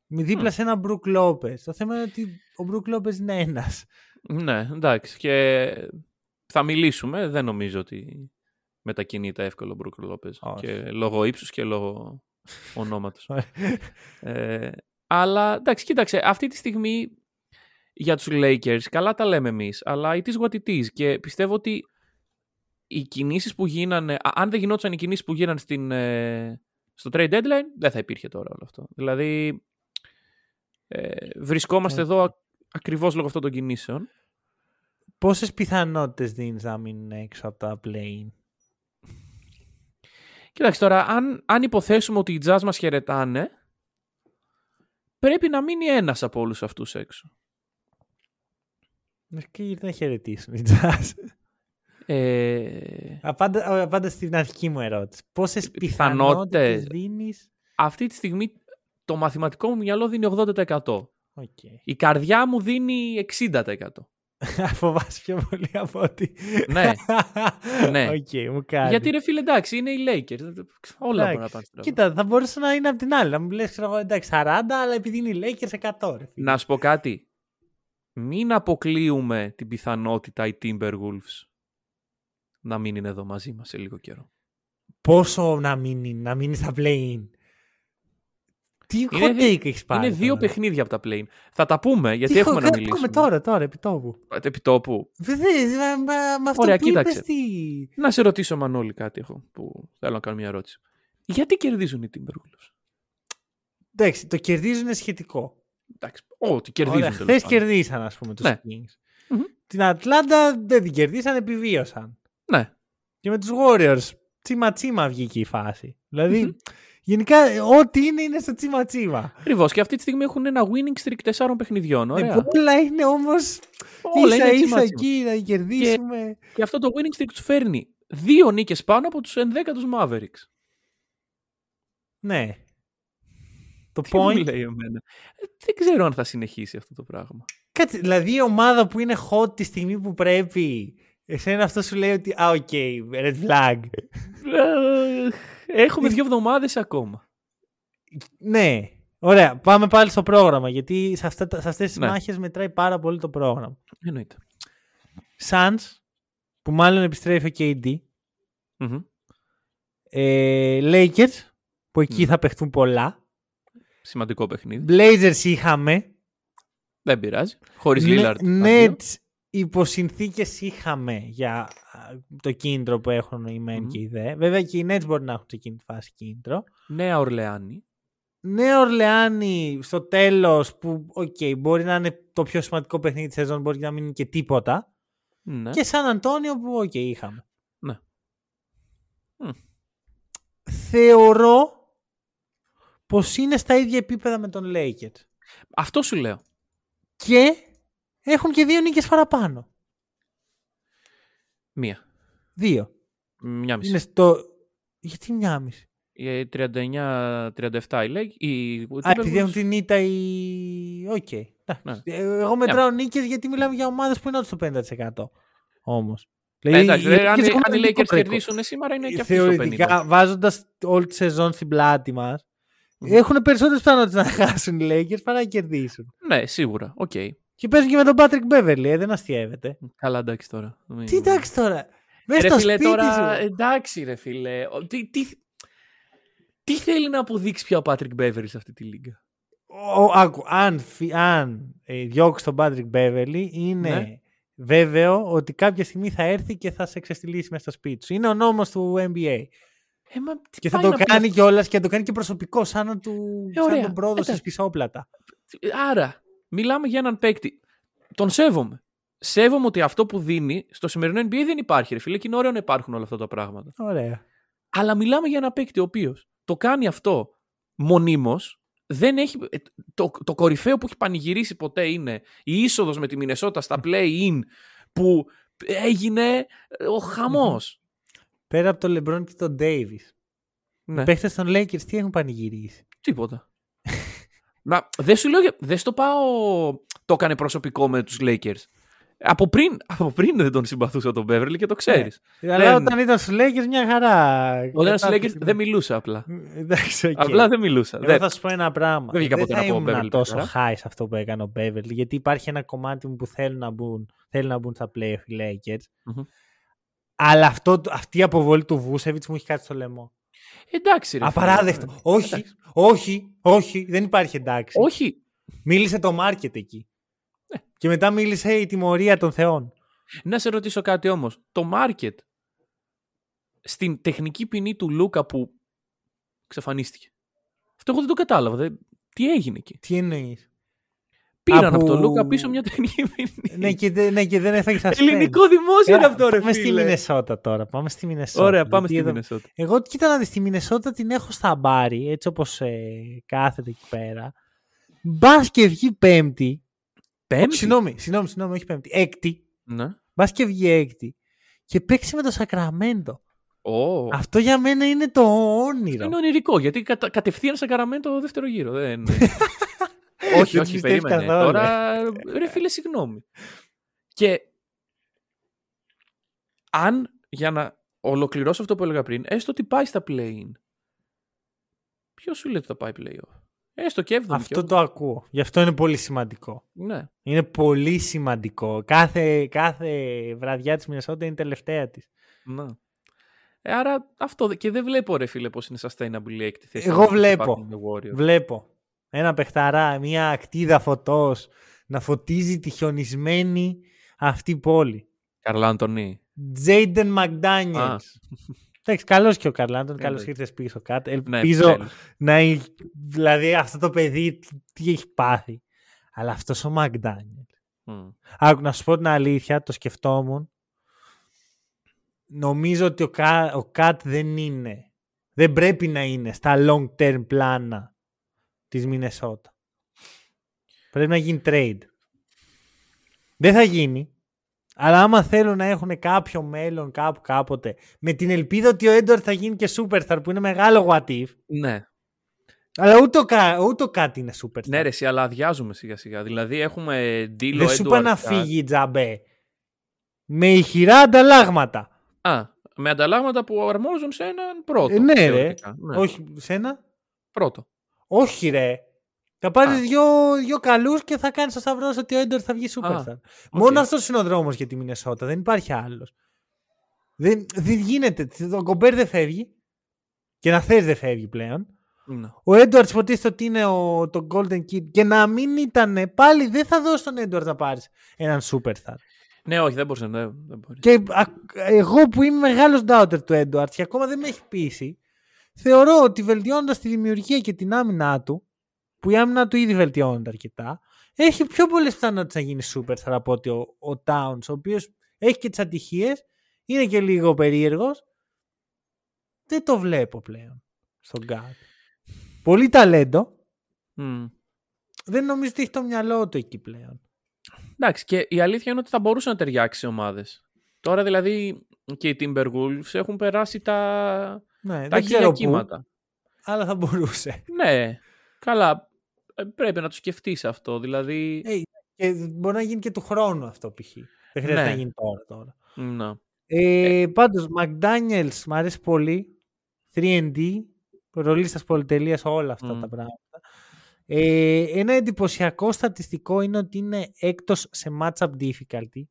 Με δίπλα Μμ. σε έναν Brook Lopez. Το θέμα είναι ότι ο Brook Lopez είναι ένας. ναι, εντάξει. Και θα μιλήσουμε. Δεν νομίζω ότι μετακινείται εύκολο ο Μπρουκ Λόπεζ. Όχι. Και λόγω ύψους και λόγω ονόματος. <laughs> ε, αλλά εντάξει, κοίταξε, αυτή τη στιγμή για τους Lakers, καλά τα λέμε εμείς, αλλά it is what it is. Και πιστεύω ότι οι κινήσεις που γίνανε, α, αν δεν γινόταν οι κινήσεις που γίνανε στην, ε, στο trade deadline, δεν θα υπήρχε τώρα όλο αυτό. Δηλαδή, ε, βρισκόμαστε Ε. εδώ α- ακριβώς λόγω αυτών των κινήσεων. Πόσες πιθανότητες δίνεις να μείνουν έξω από τα play Κοίταξε τώρα, αν, αν υποθέσουμε ότι οι jazz μας χαιρετάνε, πρέπει να μείνει ένας από όλους αυτούς έξω. Και γιατί να χαιρετήσουν οι Jazz. Ε, Απάντα, απάντα στην αρχική μου ερώτηση. Πόσες πιθανότητες. πιθανότητες δίνεις. αυτή τη στιγμή το μαθηματικό μου μυαλό δίνει 80%. Οκ. Η καρδιά μου δίνει 60%. <laughs> Φοβάσαι πιο πολύ από ότι... Ναι, <laughs> ναι. Οκ, μου κάνει. Γιατί ρε φίλε, εντάξει, είναι οι Lakers. Όλα μπορούν να Εντάξει. πάνε στραβά. Κοίτα, θα μπορούσε να είναι από την άλλη. Να μου λες, ξέρω εγώ, εντάξει, 40, αλλά επειδή είναι οι Lakers 100. Ρε, φίλε. Να σου πω κάτι. Μην αποκλείουμε την πιθανότητα οι Timberwolves να μην είναι εδώ μαζί μας σε λίγο καιρό. Πόσο να μείνει, να μείνει στα play-in; Τι Είναι hot δι- take έχεις πάρει. είναι δύο τώρα; παιχνίδια από τα play Θα τα πούμε γιατί Τι έχουμε hot- να κα- μιλήσουμε. Πάμε τώρα, τώρα, επί τόπου. Επί τόπου. Βεβαίως, μα- μα- με αυτό Ωραία, που κοίταξε. είπες τι; Να σε ρωτήσω, Μανώλη, κάτι έχω που θέλω να κάνω μια ερώτηση. Γιατί κερδίζουν οι Timberwolves; Εντάξει, το κερδίζουν σχετικό. Εντάξει, ό,τι κερδίζουν. Ωραία, τέλος χθες πάντων. κερδίσαν, ας πούμε, τους Ναι. Kings. Μμμ. Την Ατλάντα δεν την κερδίσαν, επιβίωσαν. Ναι. Και με τους Warriors, τσίμα τσίμα βγήκε η φάση. Δηλαδή, Μμμ. γενικά, ό,τι είναι, είναι στο τσίμα τσίμα. Ακριβώς. Και αυτή τη στιγμή έχουν ένα winning streak τεσσάρων παιχνιδιών. Ωραία. Ε, όλα είναι όμως Όλα ίσα είναι ίσα τσίμα-τσίμα. εκεί να κερδίσουμε. Και αυτό το winning streak τους φέρνει δύο νίκες πάνω από τους 11 Mavericks. Ναι. Το Τι μου point. λέει εμένα; Ε, Δεν ξέρω αν θα συνεχίσει αυτό το πράγμα. Κάτσε, δηλαδή η ομάδα που είναι hot τη στιγμή που πρέπει. Εσένα αυτό σου λέει ότι. Α, οκ, red flag. Ε, Έχουμε δύο εβδομάδες ακόμα. ναι. Ωραία, πάμε πάλι στο πρόγραμμα. Γιατί σε, αυτά, τα- σε αυτές τις Ναι. μάχες μετράει πάρα πολύ το πρόγραμμα. Εννοείται. Suns, που μάλλον επιστρέφει ο KD. Μμμ. Ε, Lakers, που εκεί Ναι. θα παιχτούν πολλά. Σημαντικό παιχνίδι. Blazers είχαμε. Δεν πειράζει. Χωρίς Ναι- Λίλαρντ. Nets υπό συνθήκες είχαμε για α, το κίνητρο που έχουν οι μεν Μμμ. και οι δε. Βέβαια και οι Nets μπορεί να έχουν σε εκείνη τη φάση κίνητρο. Νέα Ορλεάνη. Νέο Ορλεάνη στο τέλος που οκ, μπορεί να είναι το πιο σημαντικό παιχνίδι της σεζόν, μπορεί να μην είναι και τίποτα. Ναι. Και Σαν Αντώνιο που οκ, είχαμε. Ναι. Μμ. Θεωρώ πως είναι στα ίδια επίπεδα με των Lakers. Αυτό σου λέω. Και έχουν και δύο νίκες παραπάνω. Μία. Δύο. Μια μισή. Είναι στο... Γιατί μια μισή; Η 39-37 η λέει. Η... Α, επειδή έχουν την ήττα οι... Οκ. εντάξει. Ναι. Ε, Εγώ μετράω νίκες γιατί μιλάμε για ομάδες που είναι όντως στο 50%. Όμως. Ε, εντάξει, οι δηλαδή, αν, Lakers έχουν αν οι ένα Lakers δικό κερδίσουν σήμερα είναι και αυτοί στο 50. Θεωρητικά, βάζοντας όλη τη σεζόν στην πλάτη μας, Μμμ. Έχουν περισσότερες πιθανότητες να χάσουν οι Lakers παρά να κερδίσουν. Ναι, σίγουρα. Οκ. Και παίζουν και με τον Patrick Beverly, ε, δεν αστειεύεται. Καλά, εντάξει τώρα. Μην- Τι εντάξει τώρα. Μέσα Ρε στο φίλε, σπίτι τώρα. σου. Εντάξει, ρε φίλε. Ο- Τι, τι, τι θέλει να αποδείξει πια ο Patrick Beverly σε αυτή τη λίγκα; Ο, άκου, αν, φυ- αν ε, διώξει τον Patrick Beverly, είναι Ναι. βέβαιο ότι κάποια στιγμή θα έρθει και θα σε ξεστηλίσει μέσα στο σπίτι σου. Είναι ο νόμος του NBA. Ε, μα, τι Και θα πάει το να πει κάνει κιόλας και θα το κάνει και προσωπικό, σαν να του Ε, σαν ωραία. τον πρόδωσε Εντάξει. πισόπλατα. Άρα, μιλάμε για έναν παίκτη. Τον σέβομαι. Σέβομαι ότι αυτό που δίνει στο σημερινό NBA δεν υπάρχει, ρε φίλε, και είναι ωραίο να υπάρχουν όλα αυτά τα πράγματα. Ωραία. Αλλά μιλάμε για ένα παίκτη ο οποίος το κάνει αυτό μονίμως. Δεν έχει, ε, το, το κορυφαίο που έχει πανηγυρίσει ποτέ είναι η είσοδος με τη Μινεσότα στα play-in που έγινε ε, ο χαμός. Πέρα από τον Λεμπρόν και τον Ντέιβις. Ναι, Οι παίχτες των Lakers τι έχουν πανηγυρίσει; τίποτα. Μα δεν σου λέω, για- δεν στο πάω το έκανε προσωπικό με τους Lakers. Από πριν, από πριν δεν τον συμπαθούσα τον Beverly και το ξέρεις. Αλλά Δεν- όταν ήταν στους Lakers μια χαρά. Όταν στους Lakers Κατάπτυξη. δεν μιλούσα απλά. Εντάξει, οκ. Απλά δεν μιλούσα. Εγώ Δεν- θα σου πω ένα πράγμα. Δεν βγήκα δεν ποτέ θα να πω ήμουν Beverly τόσο Petra. high σε αυτό που έκανε ο Beverly, γιατί υπάρχει ένα κομμάτι μου που θέλουν να μπουν, θέλουν να μπουν στα playoff οι Lakers. Μμμ. Αλλά αυτό, αυτή η αποβολή του Βούσεβιτς μου έχει κάτι στο λαιμό. Εντάξει, ρε. φίλε. Απαράδεκτο. όχι, Εντάξει. όχι, όχι, δεν υπάρχει εντάξει. Όχι. Μίλησε το market εκεί. Ναι. Και μετά μίλησε η τιμωρία των θεών. Να σε ρωτήσω κάτι όμως. Το market στην τεχνική ποινή του Λούκα που εξαφανίστηκε. Αυτό εγώ δεν το κατάλαβα. Δεν... Τι έγινε εκεί; Τι εννοείς; Πήραν Από- από τον Λούκα πίσω μια τεχνική ποινή. ναι, και, δεν- ναι, και δεν έφαγε σα Ελληνικό δημόσιο είναι αυτό, ρε Πάμε στη φίλε. Μινεσότα τώρα. Πάμε στη Μινεσότα. Ωραία, πάμε Γιατί στη εδώ- Μινεσότα. Εγώ κοίτα να δεις, τη Μινεσότα την έχω στα μπάρι, έτσι όπως ε, κάθεται εκεί πέρα. Μπας και βγει πέμπτη. Πέμπτη; Συγγνώμη, συγγνώμη, συγγνώμη, όχι πέμπτη. Έκτη. Ναι. Μπας και βγει έκτη. Και παίξει με το Σακραμέντο. Ω. Αυτό για μένα είναι το όνειρο. Είναι ονειρικό, γιατί κατα... κατευθείαν σε καραμέντο το δεύτερο γύρο. Δεν... <laughs> όχι, Δεν όχι, πιστεύεις περίμενε. καθόλου. Τώρα, ρε φίλε, συγγνώμη. Και αν, για να ολοκληρώσω αυτό που έλεγα πριν, έστω ότι πάει στα play-in, ποιος σου λέει ότι θα πάει play-off; Έστω και 7 Αυτό το ακούω. Γι' αυτό είναι πολύ σημαντικό. Ναι. Είναι πολύ σημαντικό. Κάθε, κάθε βραδιά της Μινεσότα είναι η τελευταία της. ναι. Ε, άρα αυτό δε- και δεν βλέπω ρε φίλε πως είναι sustainable η έκτη θέση. Εγώ όπως βλέπω. υπάρχουν οι Warriors. Βλέπω ένα παιχταρά, μια ακτίδα φωτός να φωτίζει τη χιονισμένη αυτή πόλη. Καρλά Αντωνί. Τζέιντεν Α. Μακδάνιελς. Εντάξει, καλός και ο Καρλάντον, καλώς Εντάξει. ήρθες πίσω κάτω. Ναι, Ελπίζω επιτέλους. να έχει, δηλαδή αυτό το παιδί τι, τι έχει πάθει. Αλλά αυτός ο Μακδάνιελς. Μμ. Άκου να σου πω την αλήθεια, το σκεφτόμουν. Νομίζω ότι ο, Κα, ο Κατ δεν είναι. Δεν πρέπει να είναι στα long term πλάνα της Μινεσότα. Πρέπει να γίνει trade. Δεν θα γίνει. Αλλά άμα θέλουν να έχουν κάποιο μέλλον κάπου κάποτε με την ελπίδα ότι ο Έντουαρτ θα γίνει και superstar που είναι μεγάλο what if. Ναι. Αλλά ούτε ο, Κα- ούτε ο Κατ είναι superstar. Ναι, ρε, εσύ, αλλά αδειάζουμε σιγά σιγά. Δηλαδή έχουμε deal Δεν ο σου είπα Edward να Kat. φύγει η τζαμπέ. Με ηχηρά ανταλλάγματα. Α, με ανταλλάγματα που αρμόζουν σε έναν πρώτο. Ε, ναι, ρε. θεωρητικά. Ναι. Όχι, σένα. Πρώτο. Όχι, ρε. Θα πάρεις Α. δυο, δυο καλούς και θα κάνεις το σταυρό ότι ο Έντορ θα βγει superstar. Μόνο αυτός είναι ο δρόμος για τη Μινεσότα. Δεν υπάρχει άλλος. Δεν, δεν γίνεται. Το κομπέρ δεν φεύγει. Και να θε δεν φεύγει πλέον. Ναι. Ο Έντουαρτ υποτίθεται ότι είναι ο, το Golden Kid. Και να μην ήταν πάλι, δεν θα δώσει τον Έντουαρτ να πάρεις έναν superstar. ναι, όχι, δεν μπορούσε. Δεν, δεν μπορείς. Και α, εγώ που είμαι μεγάλος doubter του Έντουαρτ και ακόμα δεν με έχει πείσει, θεωρώ ότι βελτιώνοντας τη δημιουργία και την άμυνά του, που η άμυνα του ήδη βελτιώνεται αρκετά, έχει πιο πολλές πιθανότητες να γίνει superstar από ότι ο, ο Towns, ο οποίος έχει και τις ατυχίες, είναι και λίγο περίεργος. Δεν το βλέπω πλέον στον Γκάρ. Πολύ ταλέντο. Μμ. Δεν νομίζω ότι έχει το μυαλό του εκεί πλέον. Εντάξει, και η αλήθεια είναι ότι θα μπορούσε να ταιριάξει σε ομάδες. Τώρα δηλαδή και οι Timberwolves έχουν περάσει τα, Ναι, τα δεν ξέρω χίλια πού, κύματα. αλλά θα μπορούσε. Ναι, καλά. Ε, Πρέπει να το σκεφτείς αυτό. Δηλαδή. Ε, και μπορεί να γίνει και του χρόνου αυτό π.χ. Δεν χρειάζεται Ναι. να γίνει τώρα. τώρα. να. Ε, Πάντως, McDaniels μου αρέσει πολύ. 3D, ρολίστας πολυτελείας, όλα αυτά Μμ. τα πράγματα. Ε, ένα εντυπωσιακό στατιστικό είναι ότι είναι έκτος σε matchup difficulty.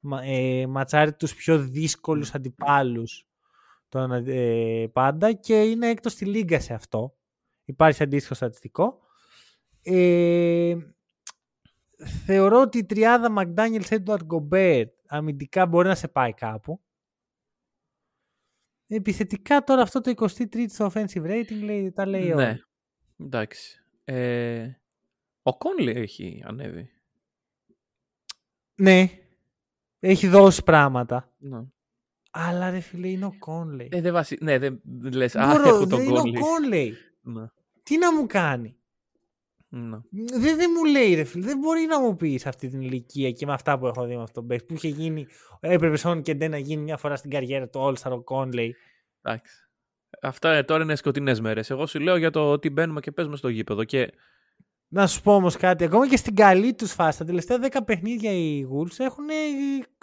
Μα- Ε, ματσάρει τους πιο δύσκολους αντιπάλους τον, ε, πάντα και είναι έκτος στη λίγα σε αυτό. Υπάρχει αντίστοιχο στατιστικό. Ε, θεωρώ ότι η τριάδα McDaniels Edward Gobert αμυντικά μπορεί να σε πάει κάπου. επιθετικά τώρα αυτό το 23 στο offensive rating λέει, τα λέει Ναι. όλα. Εντάξει. Ε, ο Κόνλι έχει ανέβει. Ναι. Έχει δώσει πράγματα. Ναι. Αλλά ρε φίλε είναι ο Conley. Ε, δεν βασι... Ναι, δεν δεν λες. Α, Μπορώ, έχω δεν τον είναι ο Κόνλι. Conley. Ναι. Τι να μου κάνει; Ναι. Δεν, δεν μου λέει ρε φίλε. Δεν μπορεί να μου πεις σε αυτή την ηλικία και με αυτά που έχω δει με αυτόν τον παίκτη που είχε γίνει. Έπρεπε σόν και ντε να γίνει μια φορά στην καριέρα του All Star ο Conley. Εντάξει. Αυτά ε, τώρα είναι σκοτεινές μέρες. Εγώ σου λέω για το ότι μπαίνουμε και παίζουμε στο γήπεδο. Και Να σου πω όμως κάτι. Ακόμα και στην καλή τους φάση, τα τελευταία 10 παιχνίδια οι Wolves έχουν,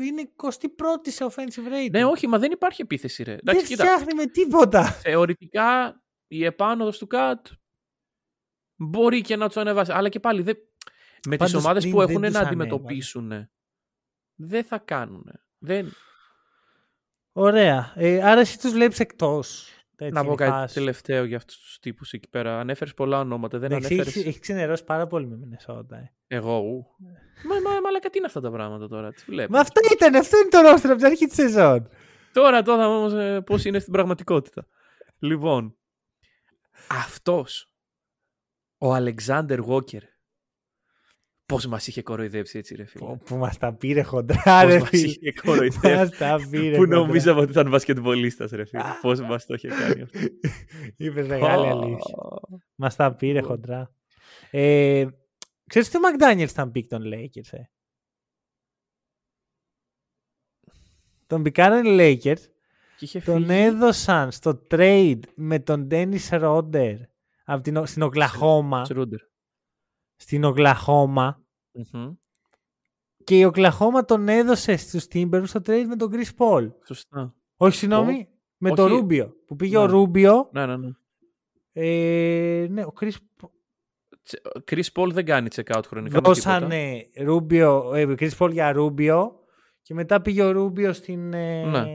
είναι 21η σε offensive rating. ναι, όχι, μα δεν υπάρχει επίθεση, ρε. δεν Εντάξει, κοίτα. φτιάχνει με τίποτα. Θεωρητικά η επάνωδος του Κατ μπορεί και να τους ανεβάσει. Αλλά και πάλι δεν... με τις Πάντως ομάδες πριν που δεν έχουν τους να ανέβαλε. αντιμετωπίσουν δεν θα κάνουν. Δεν... Ωραία. Ε, άρα εσύ τους βλέπεις εκτός. Να πω κάτι τελευταίο για αυτούς τους τύπους εκεί πέρα. Ανέφερες πολλά ονόματα. Δεν ανέφερε. έχει, έχει ξενερώσει πάρα πολύ με Μινεσότα. Ε. Εγώ. ου. Μα, μα, μα, τι είναι αυτά τα πράγματα τώρα. Τι βλέπω. Μα αυτό ήταν, αυτό είναι το ρόστρο από την αρχή της σεζόν. Τώρα, τώρα όμως ε, πώς είναι στην πραγματικότητα. Λοιπόν, αυτός, ο Αλεξάνδερ Βόκερ, πώς μας είχε κοροϊδέψει έτσι ρε φίλε; Που μας τα πήρε χοντρά, Πώς ρε μας φίλε. είχε κοροϊδέψει. Μας τα πήρε Που χοντρά. νομίζαμε ότι ήταν μπασκετμπολίστας ρε φίλε. Πώς μας το είχε κάνει αυτό. <laughs> Είπες μεγάλη αλήθεια. Ω, Μας τα πήρε χοντρά. Ε, ξέρεις ότι ο Μακδάνιελ ήταν pick των Lakers, ε; Τον πικάραν οι Lakers, Και είχε τον φύγει. έδωσαν στο trade με τον Dennis Σρούντερ από την, στην Οκλαχώμα. Σρούντερ. Στην Οκλαχώμα. Μμμ. Και η Οκλαχώμα τον έδωσε στους Timberwolves στο trade με τον Chris Paul. Σωστά. Όχι, συγγνώμη, με τον όχι. Ρούμπιο. Που πήγε Ναι. ο Ρούμπιο. Ναι, ναι, ναι. Ε, ναι, ο Chris Chris Paul δεν κάνει check out χρονικά. με τίποτα. Δώσανε Ρούμπιο, ε, Chris Paul για Ρούμπιο και μετά πήγε ο Ρούμπιο στην, ε, Ναι.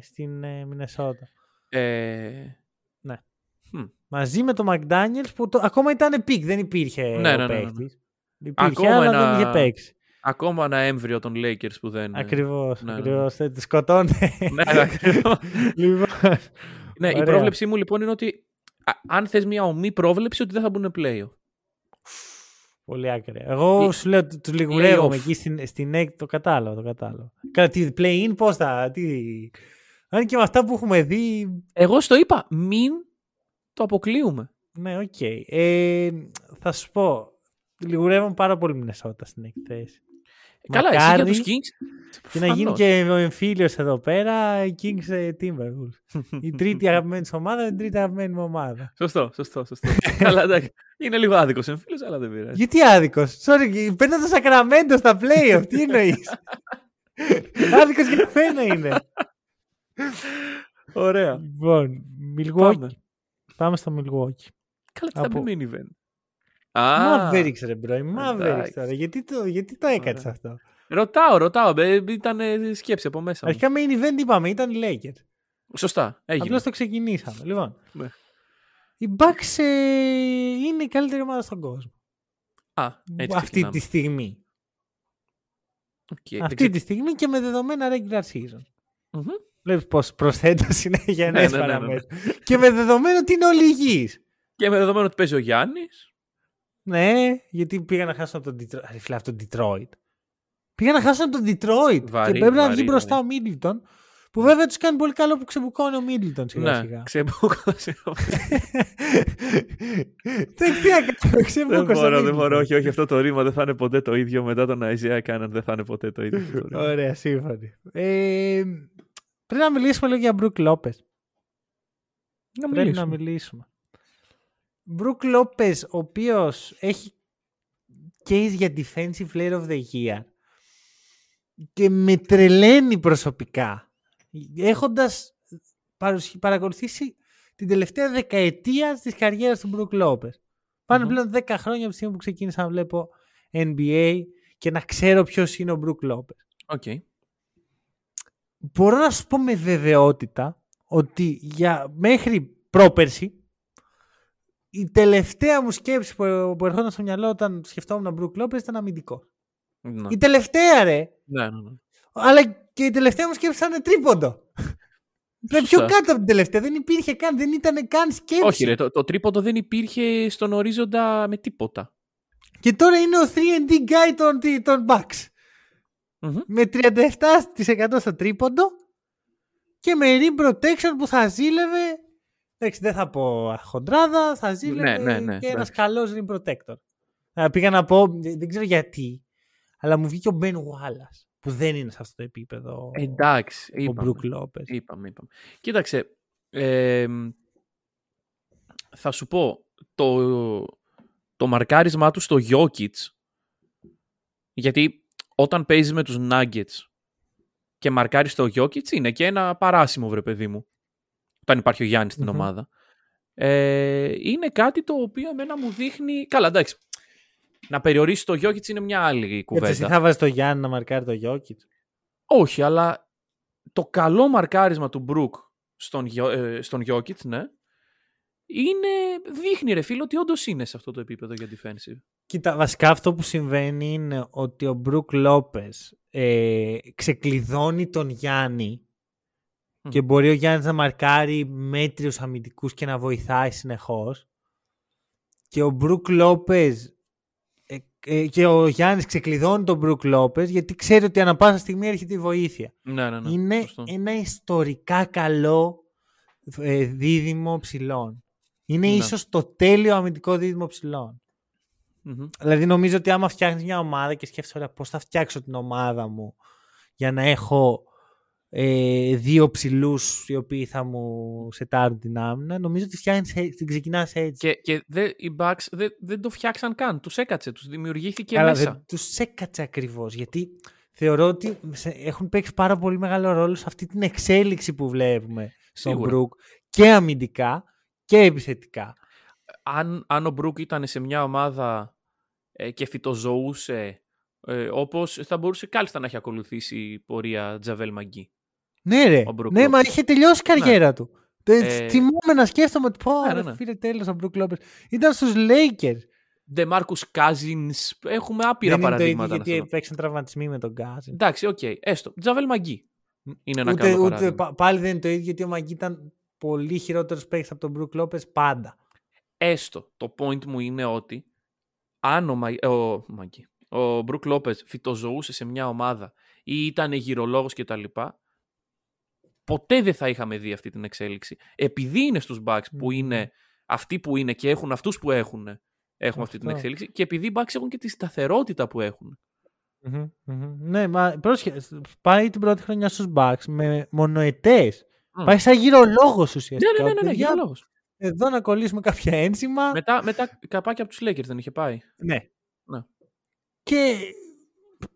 στην ε, Μινεσότα. Ε, Μαζί με τον McDaniels που το, ακόμα ήταν pick, δεν υπήρχε Ναι, ο ναι, ναι, ναι, ναι. Παίκτης. Υπήρχε, Ακόμα αλλά ένα- δεν είχε παίξει. ακόμα ένα έμβρυο των Lakers που δεν... Ακριβώς, ναι, ναι. ακριβώς. Ε, τους σκοτώνε. ναι, ακριβώς. λοιπόν, Ναι, η Ωραία. πρόβλεψή μου λοιπόν είναι ότι α, αν θες μια ωμή πρόβλεψη ότι δεν θα μπουν play πολύ άκρη. Εγώ Play- σου λέω, τους λιγουρεύομαι Play-off. εκεί στην, στην έκ- το κατάλαβα, το κατάλαβα. Καλά, τι play-in, πώς θα, τι... Αν και με αυτά που έχουμε δει, Εγώ στο είπα, μην το αποκλείουμε. Ναι, οκ. Ε, θα σου πω. Λιγουρεύομαι πάρα πολύ Μινεσότα στην έκτη θέση. Καλά, εσύ Μακάρι για τους Kings. Και να γίνει και ο εμφύλιος εδώ πέρα, η Kings ε, Timberwolves. η τρίτη <laughs> αγαπημένη σου ομάδα, η τρίτη αγαπημένη μου ομάδα. Σωστό, σωστό, σωστό. <laughs> Καλά, εντάξει. Είναι λίγο άδικος εμφύλιος, αλλά δεν πειράζει. Γιατί άδικος; Sorry, παίρνω το Σακραμέντο στα playoff. Τι εννοείς; <laughs> άδικος για μένα είναι. Ωραία. Λοιπόν, Milwaukee. Πάμε. Πάμε στο Milwaukee. Καλά, τι θα Από- πει main event; Α, Mavericks ρε bro, η Mavericks εντάξει. τώρα. Γιατί το, γιατί το έκανες Ωραία. αυτό; ρωτάω, ρωτάω. ε, Ήταν ε, σκέψη από μέσα. μου. Αρχικά main event είπαμε, ήταν οι Lakers. Σωστά, έγινε. Απλώς το ξεκινήσαμε. Λοιπόν, Ναι. οι Bucks ε, είναι η καλύτερη ομάδα στον κόσμο. Α, έτσι αυτή ξεκινάμε. τη στιγμή. Οκ, δεν αυτή ξε- τη στιγμή και με δεδομένα regular season. Μμμ. Βλέπεις πως προσθέτω <laughs> συνέχεια Ναι, ναι, ναι, ναι, ναι. Και με δεδομένο ότι είναι όλοι υγιείς. Και με δεδομένο ότι παίζει ο Γιάννης. Ναι, γιατί πήγα να χάσω από τον Detroit. Ρε φίλε, από τον Detroit. Πήγα να χάσω από τον Detroit. Βαρύ, και πρέπει να βαρύ, βγει μπροστά ο βαρύ. Middleton. Που βέβαια τους κάνει πολύ καλό που ξεμπουκώνει ο Middleton σιγά Ναι, σιγά. ξεμπούκωσε. Δεν τι να κάνω, Δεν ξεμπούκωσε. ο μπορώ, δεν Middleton. μπορώ. Όχι, όχι, αυτό το ρήμα δεν θα είναι ποτέ το ίδιο. Μετά τον Isaiah Cannon δεν θα είναι ποτέ το ίδιο. αυτό το ρήμα. Ωραία, σύμφωνοι. Ε, πρέπει να μιλήσουμε λίγο για Μπρουκ Λόπε. Να Πρέπει μιλήσουμε. να μιλήσουμε. Μπρουκ Λόπε, ο οποίος έχει case για Defensive Player of the Year και με τρελαίνει προσωπικά έχοντας παρουσι- παρακολουθήσει την τελευταία δεκαετία της καριέρας του Μπρουκ Λόπες. Πάνε Μμμ. πλέον 10 χρόνια από τη στιγμή που ξεκίνησα να βλέπω NBA και να ξέρω ποιος είναι ο Μπρουκ Λόπες. Οκ. Μπορώ να σου πω με βεβαιότητα ότι για μέχρι πρόπερση η τελευταία μου σκέψη που, που ερχόταν στο μυαλό όταν σκεφτόμουν Μπρουκ Λόπες ήταν αμυντικό. Ναι. Η τελευταία ρε! Ναι, ναι, ναι. Αλλά και η τελευταία μου σκέψη ήταν τρίποντο. Πιο Σωστά. κάτω από την τελευταία. Δεν υπήρχε καν. Δεν ήταν καν σκέψη. Όχι, ρε, το, το τρίποντο δεν υπήρχε στον ορίζοντα με τίποτα. Και τώρα είναι ο 3D guy των, τι- των Bucks. Μμμ. Με 37% στο τρίποντο και με rim protection που θα ζήλευε. Εντάξει, δεν θα πω χοντράδα, θα ζήλευε Ναι, ναι, ναι, και ένας εντάξει. καλός rim protector. Α, πήγα να πω, δεν δεν ξέρω γιατί, αλλά μου βγήκε ο Ben Wallace που δεν είναι σε αυτό το επίπεδο. Εντάξει, ο είπαμε. Brook Lopez. Είπαμε, είπαμε. Κοίταξε, ε, θα σου πω, το, το μαρκάρισμά του στο Jokic, γιατί όταν παίζεις με τους Nuggets και μαρκάρεις το Jokic, είναι και ένα παράσημο, βρε παιδί μου, όταν υπάρχει ο Γιάννης στην Μμμ. ομάδα. Ε, είναι κάτι το οποίο εμένα μου δείχνει... Καλά, εντάξει. Να περιορίσει το Jokic είναι μια άλλη Έτσι, κουβέντα. εσύ θα βάζεις το Γιάννη να μαρκάρει το Jokic. Όχι, αλλά το καλό μαρκάρισμα του Μπρουκ στον, Γιο- ε, στον Jokic, ναι, είναι, δείχνει ρε φίλο ότι όντως είναι σε αυτό το επίπεδο για defensive. Κοίτα, βασικά αυτό που συμβαίνει είναι ότι ο Μπρουκ Λόπες ε, ξεκλειδώνει τον Γιάννη Μμ. και μπορεί ο Γιάννης να μαρκάρει μέτριους αμυντικούς και να βοηθάει συνεχώς και ο Μπρουκ Λόπες ε, ε, και ο Γιάννης ξεκλειδώνει τον Μπρουκ Λόπες γιατί ξέρει ότι ανά πάσα στιγμή έρχεται η βοήθεια. Ναι, ναι, ναι. είναι σωστό. ένα ιστορικά καλό ε, δίδυμο ψηλών. Είναι Ναι. ίσως το τέλειο αμυντικό δίδυμο ψηλών. Μμμ. Δηλαδή νομίζω ότι άμα φτιάχνεις μια ομάδα και σκέφτεσαι ωραία πώς θα φτιάξω την ομάδα μου για να έχω ε, δύο ψηλούς οι οποίοι θα μου σετάρουν την άμυνα, νομίζω ότι φτιάχνεις, έ- την ξεκινάς έτσι. Και, και δε, οι Bucks δεν, δεν το φτιάξαν καν. Τους έκατσε, τους δημιουργήθηκε Καλά, μέσα. δεν τους έκατσε ακριβώς, γιατί θεωρώ ότι σε- έχουν παίξει πάρα πολύ μεγάλο ρόλο σε αυτή την εξέλιξη που βλέπουμε στον Σίγουρα. Μπρουκ και αμυντικά και επιθετικά. Αν, αν ο Μπρουκ ήταν σε μια ομάδα ε, και φυτοζωούσε ε, όπως θα μπορούσε κάλλιστα να έχει ακολουθήσει η πορεία Τζαβέιλ Μαγκί. Ναι, ρε. Ο Brook ναι, μα Lopez. είχε τελειώσει η καριέρα του. Ε, Ε, Θυμούμαι να σκέφτομαι ότι πω, ναι, ρε, ναι. φίλε τέλος ο Μπρουκ Λόπες. Ήταν στους Lakers. DeMarcus Cousins, έχουμε άπειρα Δεν είναι το ίδιο παραδείγματα. να γιατί σου έπαιξαν τραυματισμοί με τον Κάζινς. Εντάξει, οκ, έστω. Τζαβέιλ Μαγκί είναι ένα Ούτε, καλό ούτε, παράδειγμα. πα- πάλι δεν είναι το ίδιο γιατί ο Μαγκή ήταν πολύ χειρότερος παίκτης από τον Μπρουκ Λόπες πάντα. Έστω. Το point μου είναι ότι αν ο, Μα... ο... Μαγκή, ο Μπρουκ Λόπες φυτοζωούσε σε μια ομάδα ή ήταν γυρολόγος κτλ. Ποτέ δεν θα είχαμε δει αυτή την εξέλιξη. Επειδή είναι στους Bucks που Μμμ. είναι αυτοί που είναι και έχουν αυτούς που έχουν, έχουμε αυτή την Αυτό. εξέλιξη και επειδή οι Bucks έχουν και τη σταθερότητα που έχουν. Μμμ, μμμ. Ναι, μα πρόσχε, πάει την πρώτη χρονιά στους Bucks με μονοετές. Μμ. Πάει σαν γυρολόγος Ναι, ουσιαστικά. ναι, ναι, ναι, ναι Παιδιά, γυρολόγος. Εδώ να κολλήσουμε κάποια ένσημα. μετά, μετά καπάκι από τους Lakers δεν είχε πάει. Ναι. Ναι. Και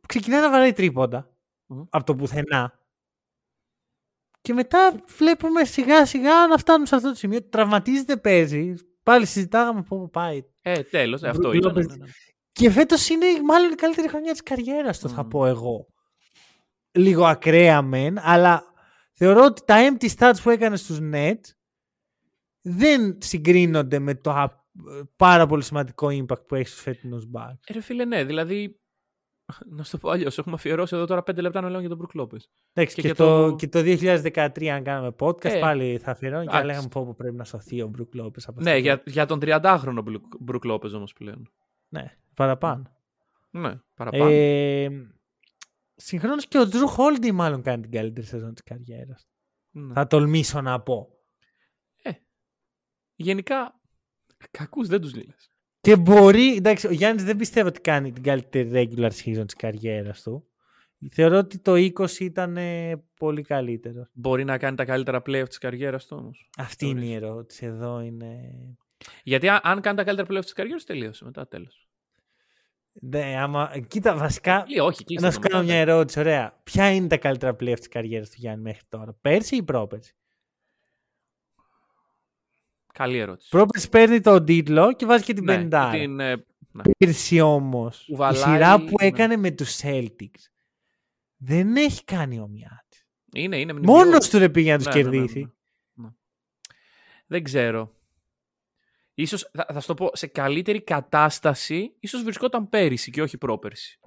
ξεκινάει να βαράει τρίποντα Μμμ. από το πουθενά. Και μετά βλέπουμε σιγά σιγά να φτάνουν σε αυτό το σημείο. Τραυματίζεται, παίζει. Πάλι συζητάγαμε από πού πάει. Ε, τέλος, Ο αυτό Brook ήταν. Lopez- ναι, ναι, ναι. Και φέτος είναι μάλλον η καλύτερη χρονιά της καριέρας του, θα Μμμ. πω εγώ. Λίγο ακραία μεν, αλλά θεωρώ ότι τα empty stats που έκανε στους Nets δεν συγκρίνονται με το α, πάρα πολύ σημαντικό impact που έχει στους φετινούς Bucks. Ε, ρε φίλε, ναι, δηλαδή. <laughs> Να σου το πω αλλιώς. Έχουμε αφιερώσει εδώ τώρα 5 λεπτά να λέμε για τον Brook Lopez. Εντάξει, Και και, για το, το- και το 2013 αν κάναμε podcast Ε, πάλι θα αφιερώνω και θα εντάξει. λέγαμε πω, πω πρέπει να σωθεί ο Brook Lopez από Ναι, αυτό. για, για τον 30χρονο Brook- Brook Lopez όμως πλέον. ναι, παραπάνω. Ναι, παραπάνω. Ε, συγχρόνως και ο Drew Holiday μάλλον κάνει την καλύτερη σεζόν της καριέρας. Ναι. Θα τολμήσω να πω. Γενικά, κακούς δεν τους λες. Και μπορεί, εντάξει, ο Γιάννης δεν πιστεύω ότι κάνει την καλύτερη regular season της καριέρας του. Θεωρώ ότι το 20 ήταν ε, πολύ καλύτερο. Μπορεί να κάνει τα καλύτερα playoff της καριέρας του όμως. Αυτή είναι η Θεωρείς. ερώτηση. Εδώ είναι. Γιατί αν, αν κάνει τα καλύτερα playoff της καριέρας, τελείωσε μετά, τέλος. Ναι, άμα... Κοίτα, βασικά. Ή όχι, κλείστε να το σου κάνω μετά, μια ερώτηση. Ωραία. Ποια είναι τα καλύτερα playoff της καριέρας του Γιάννη μέχρι τώρα, πέρσι ή πρόπερσι; Καλή ερώτηση. Πρόπερσι παίρνει τον τίτλο και βάζει και την Ναι, 50. την, ε, ναι. Πέρσι όμως, η Κουβαλάει, σειρά που ναι. έκανε με τους Celtics δεν έχει κάνει ομοιά της. Είναι, είναι Μόνος μνημειώδης. του ρε πήγε να τους Ναι, ναι, ναι, ναι, κερδίσει. ναι. Ναι. Δεν ξέρω. Ίσως, θα, θα σου το πω, σε καλύτερη κατάσταση, ίσως βρισκόταν πέρυσι και όχι πρόπερσι.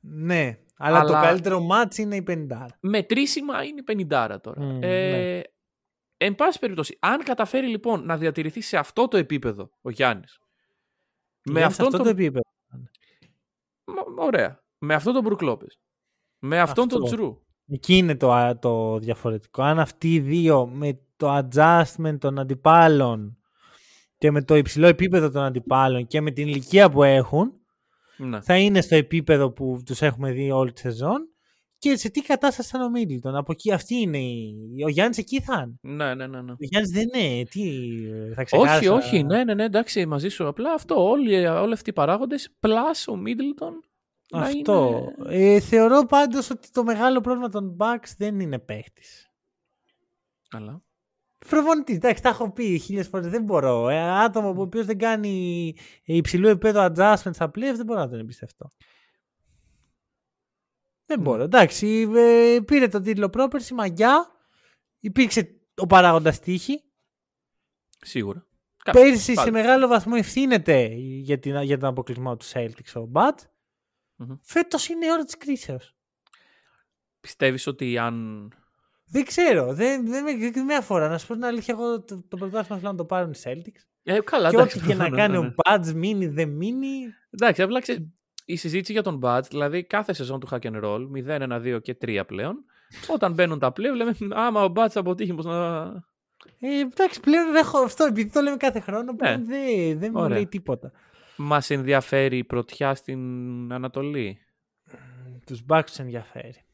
Ναι, αλλά, το Αλλά- καλύτερο μάτς είναι η 50. Μετρήσιμα είναι η 50 τώρα. Μμ, ε, ναι. Εν πάση περιπτώσει, αν καταφέρει λοιπόν να διατηρηθεί σε αυτό το επίπεδο ο Γιάννης, με Γιάννης, αυτόν αυτό τον... το επίπεδο. Μα- Ωραία. Με αυτόν τον Μπρουκ Λόπες, με αυτόν Αυτό. τον Τζρου, Εκεί είναι το, α- το διαφορετικό. Αν αυτοί οι δύο με το adjustment των αντιπάλων και με το υψηλό επίπεδο των αντιπάλων και με την ηλικία που έχουν, ναι. θα είναι στο επίπεδο που τους έχουμε δει όλη τη σεζόν και σε τι κατάσταση θα είναι ο Μίτλτον; Από εκεί αυτή είναι η... Ο Γιάννης εκεί θα είναι; ναι, ναι, ναι, ναι. Ο Γιάννης δεν είναι. Τι, θα ξεχάσα. Όχι, όχι, ναι, ναι, ναι, εντάξει, μαζί σου. Απλά αυτό, όλοι, όλοι αυτοί οι παράγοντες, plus ο Μίτλτον, να Αυτό. είναι... Ε, θεωρώ πάντως ότι το μεγάλο πρόβλημα των Bucks δεν είναι παίχτης. Καλά. Προπονητή, εντάξει, τα έχω πει χίλιες φορές. Δεν μπορώ. Ε, άτομο ο οποίος δεν κάνει υψηλού επίπεδο adjustment στα playoffs δεν μπορώ να τον εμπιστευτώ. Δεν Ναι. μπορώ. Εντάξει, ε, πήρε τον τίτλο πρόπερση, μαγιά. Υπήρξε ο παράγοντας τύχη. Σίγουρα. Κα- Πέρυσι πάλι. σε μεγάλο βαθμό ευθύνεται για, την, για τον αποκλεισμό του Celtics ο Μπατ. Μμμ. Φέτος είναι η ώρα της κρίσεως. Πιστεύεις ότι αν... Δεν ξέρω. Δεν, δεν με δεν με αφορά. Να σου πω την αλήθεια, εγώ το, το πρωτάθλημα θέλω να το πάρουν οι Celtics. Ε, καλά, και εντάξει, ό,τι και να προφανώς, κάνει ναι, ναι. ο Μπατς, μείνει, δεν μείνει. Εντάξει, απλά ξέρεις, η συζήτηση για τον Badge, δηλαδή κάθε σεζόν του Hack and Roll, 0, 1, 2 και 3 πλέον, όταν μπαίνουν τα πλέον, λέμε άμα ο Badge αποτύχει, πως να... Ε, εντάξει, πλέον έχω αυτό, επειδή το λέμε κάθε χρόνο, πλέον δεν, δεν μου Ναι. Ωραία. λέει τίποτα. Μας ενδιαφέρει η πρωτιά στην Ανατολή; Τους Bucks τους ενδιαφέρει.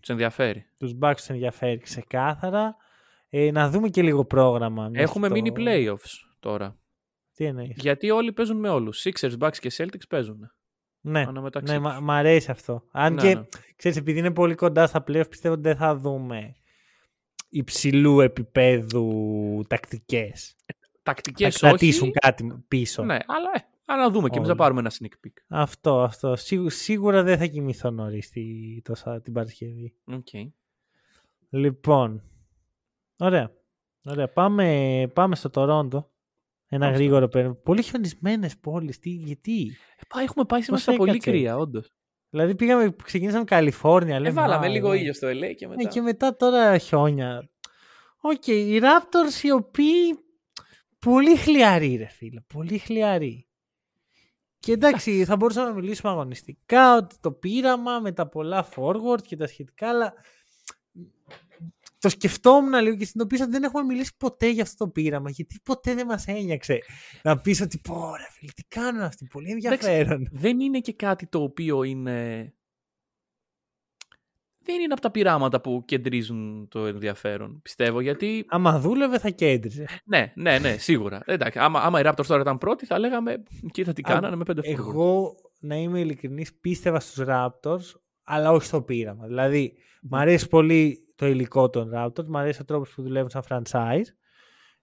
Τους ενδιαφέρει. Τους Bucks τους ενδιαφέρει ξεκάθαρα. Ε, να δούμε και λίγο πρόγραμμα. μέχρι Έχουμε το- μείνει playoffs τώρα. Τι εννοείς; Γιατί όλοι παίζουν με όλους. Sixers, Bucks και Celtics παίζουν. Ναι, Αναμεταξύ ναι τους. μα- μ' αρέσει αυτό. Αν Ναι, και, ναι. ξέρεις, επειδή είναι πολύ κοντά στα playoff, πιστεύω ότι δεν θα δούμε υψηλού επίπεδου τακτικές. Τακτικές θα κρατήσουν όχι. κάτι πίσω. Ναι, αλλά ε, α, να δούμε και εμείς να Όλοι. πάρουμε ένα sneak peek. Αυτό, αυτό. Σίγου- σίγουρα δεν θα κοιμηθώ νωρίς τη, το, την Παρασκευή. Okay. Λοιπόν, ωραία. Ωραία. Πάμε, πάμε στο Τορόντο. Ένα Αυτό. γρήγορο πέρα. Πολύ χιονισμένες πόλεις. Τι, γιατί; έχουμε πάει σήμερα Πώς στα πολύ έκατσε; κρύα, όντως. Δηλαδή πήγαμε, ξεκινήσαμε Καλιφόρνια. Ε, λέμε, βάλαμε «Α, λίγο ναι». ήλιο στο LA και μετά. Ε, και μετά τώρα χιόνια. Οκ, οι Raptors οι οποίοι πολύ χλιαροί ρε φίλε, πολύ χλιαροί. Και εντάξει, θα μπορούσαμε να μιλήσουμε αγωνιστικά ότι το πείραμα με τα πολλά forward και τα σχετικά, αλλά το σκεφτόμουν λίγο και συνειδητοποίησα ότι δεν έχουμε μιλήσει ποτέ για αυτό το πείραμα, γιατί ποτέ δεν μας ένιαξε να πεις ότι πω ρε φίλε, τι κάνουν αυτοί, πολύ ενδιαφέρον. Δεν είναι και κάτι το οποίο είναι... Δεν είναι από τα πειράματα που κεντρίζουν το ενδιαφέρον, πιστεύω, γιατί... Άμα δούλευε θα κέντριζε. Ναι, ναι, ναι, σίγουρα. Εντάξει, άμα, άμα οι Raptors τώρα ήταν πρώτοι, θα λέγαμε, κοίτα τι Α, κάνανε με πέντε forwards. Εγώ, να είμαι ειλικρινής, πίστευα στους Raptors, αλλά όχι στο πείραμα. Δηλαδή, μ' αρέσει πολύ το υλικό των Raptors, μ' αρέσει ο τρόπος που δουλεύουν σαν franchise,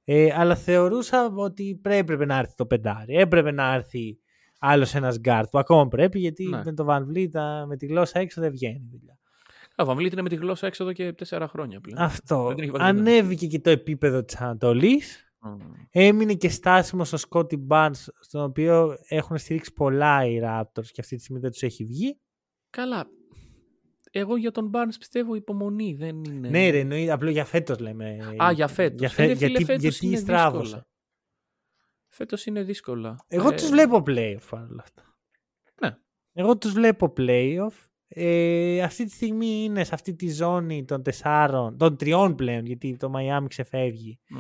ε, αλλά θεωρούσα ότι πρέ- έπρεπε να έρθει το πεντάρι, έπρεπε να έρθει άλλος ένας guard που ακόμα πρέπει, γιατί Ναι. με το Van Vliet, α, με τη γλώσσα έξω δεν βγαίνει η δουλειά. Ο Van Vliet είναι με τη γλώσσα έξω εδώ και τέσσερα χρόνια πλέον. Αυτό. Δεν την έχει βάλει κανένα. Ανέβηκε και το επίπεδο της Ανατολής. Μμ. Έμεινε και στάσιμος στο Scotty Barnes, στον οποίο έχουν στηρίξει πολλά οι Raptors και αυτή τη στιγμή δεν τους έχει βγει. Καλά. Εγώ για τον Barnes πιστεύω υπομονή, δεν είναι... Ναι, ρε, εννοεί, απλό για φέτος λέμε. Α, για φέτος. Για φε- Ε, ρε, φίλε, γιατί φέτος γιατί είναι στράβωσες; δύσκολα. Φέτος είναι δύσκολα. Εγώ Ε, τους βλέπω playoff παρόλα αυτά. Ναι. Εγώ τους βλέπω playoff. Ε, αυτή τη στιγμή είναι σε αυτή τη ζώνη των τεσσάρων, των τριών πλέον, γιατί το Miami ξεφεύγει, μμ.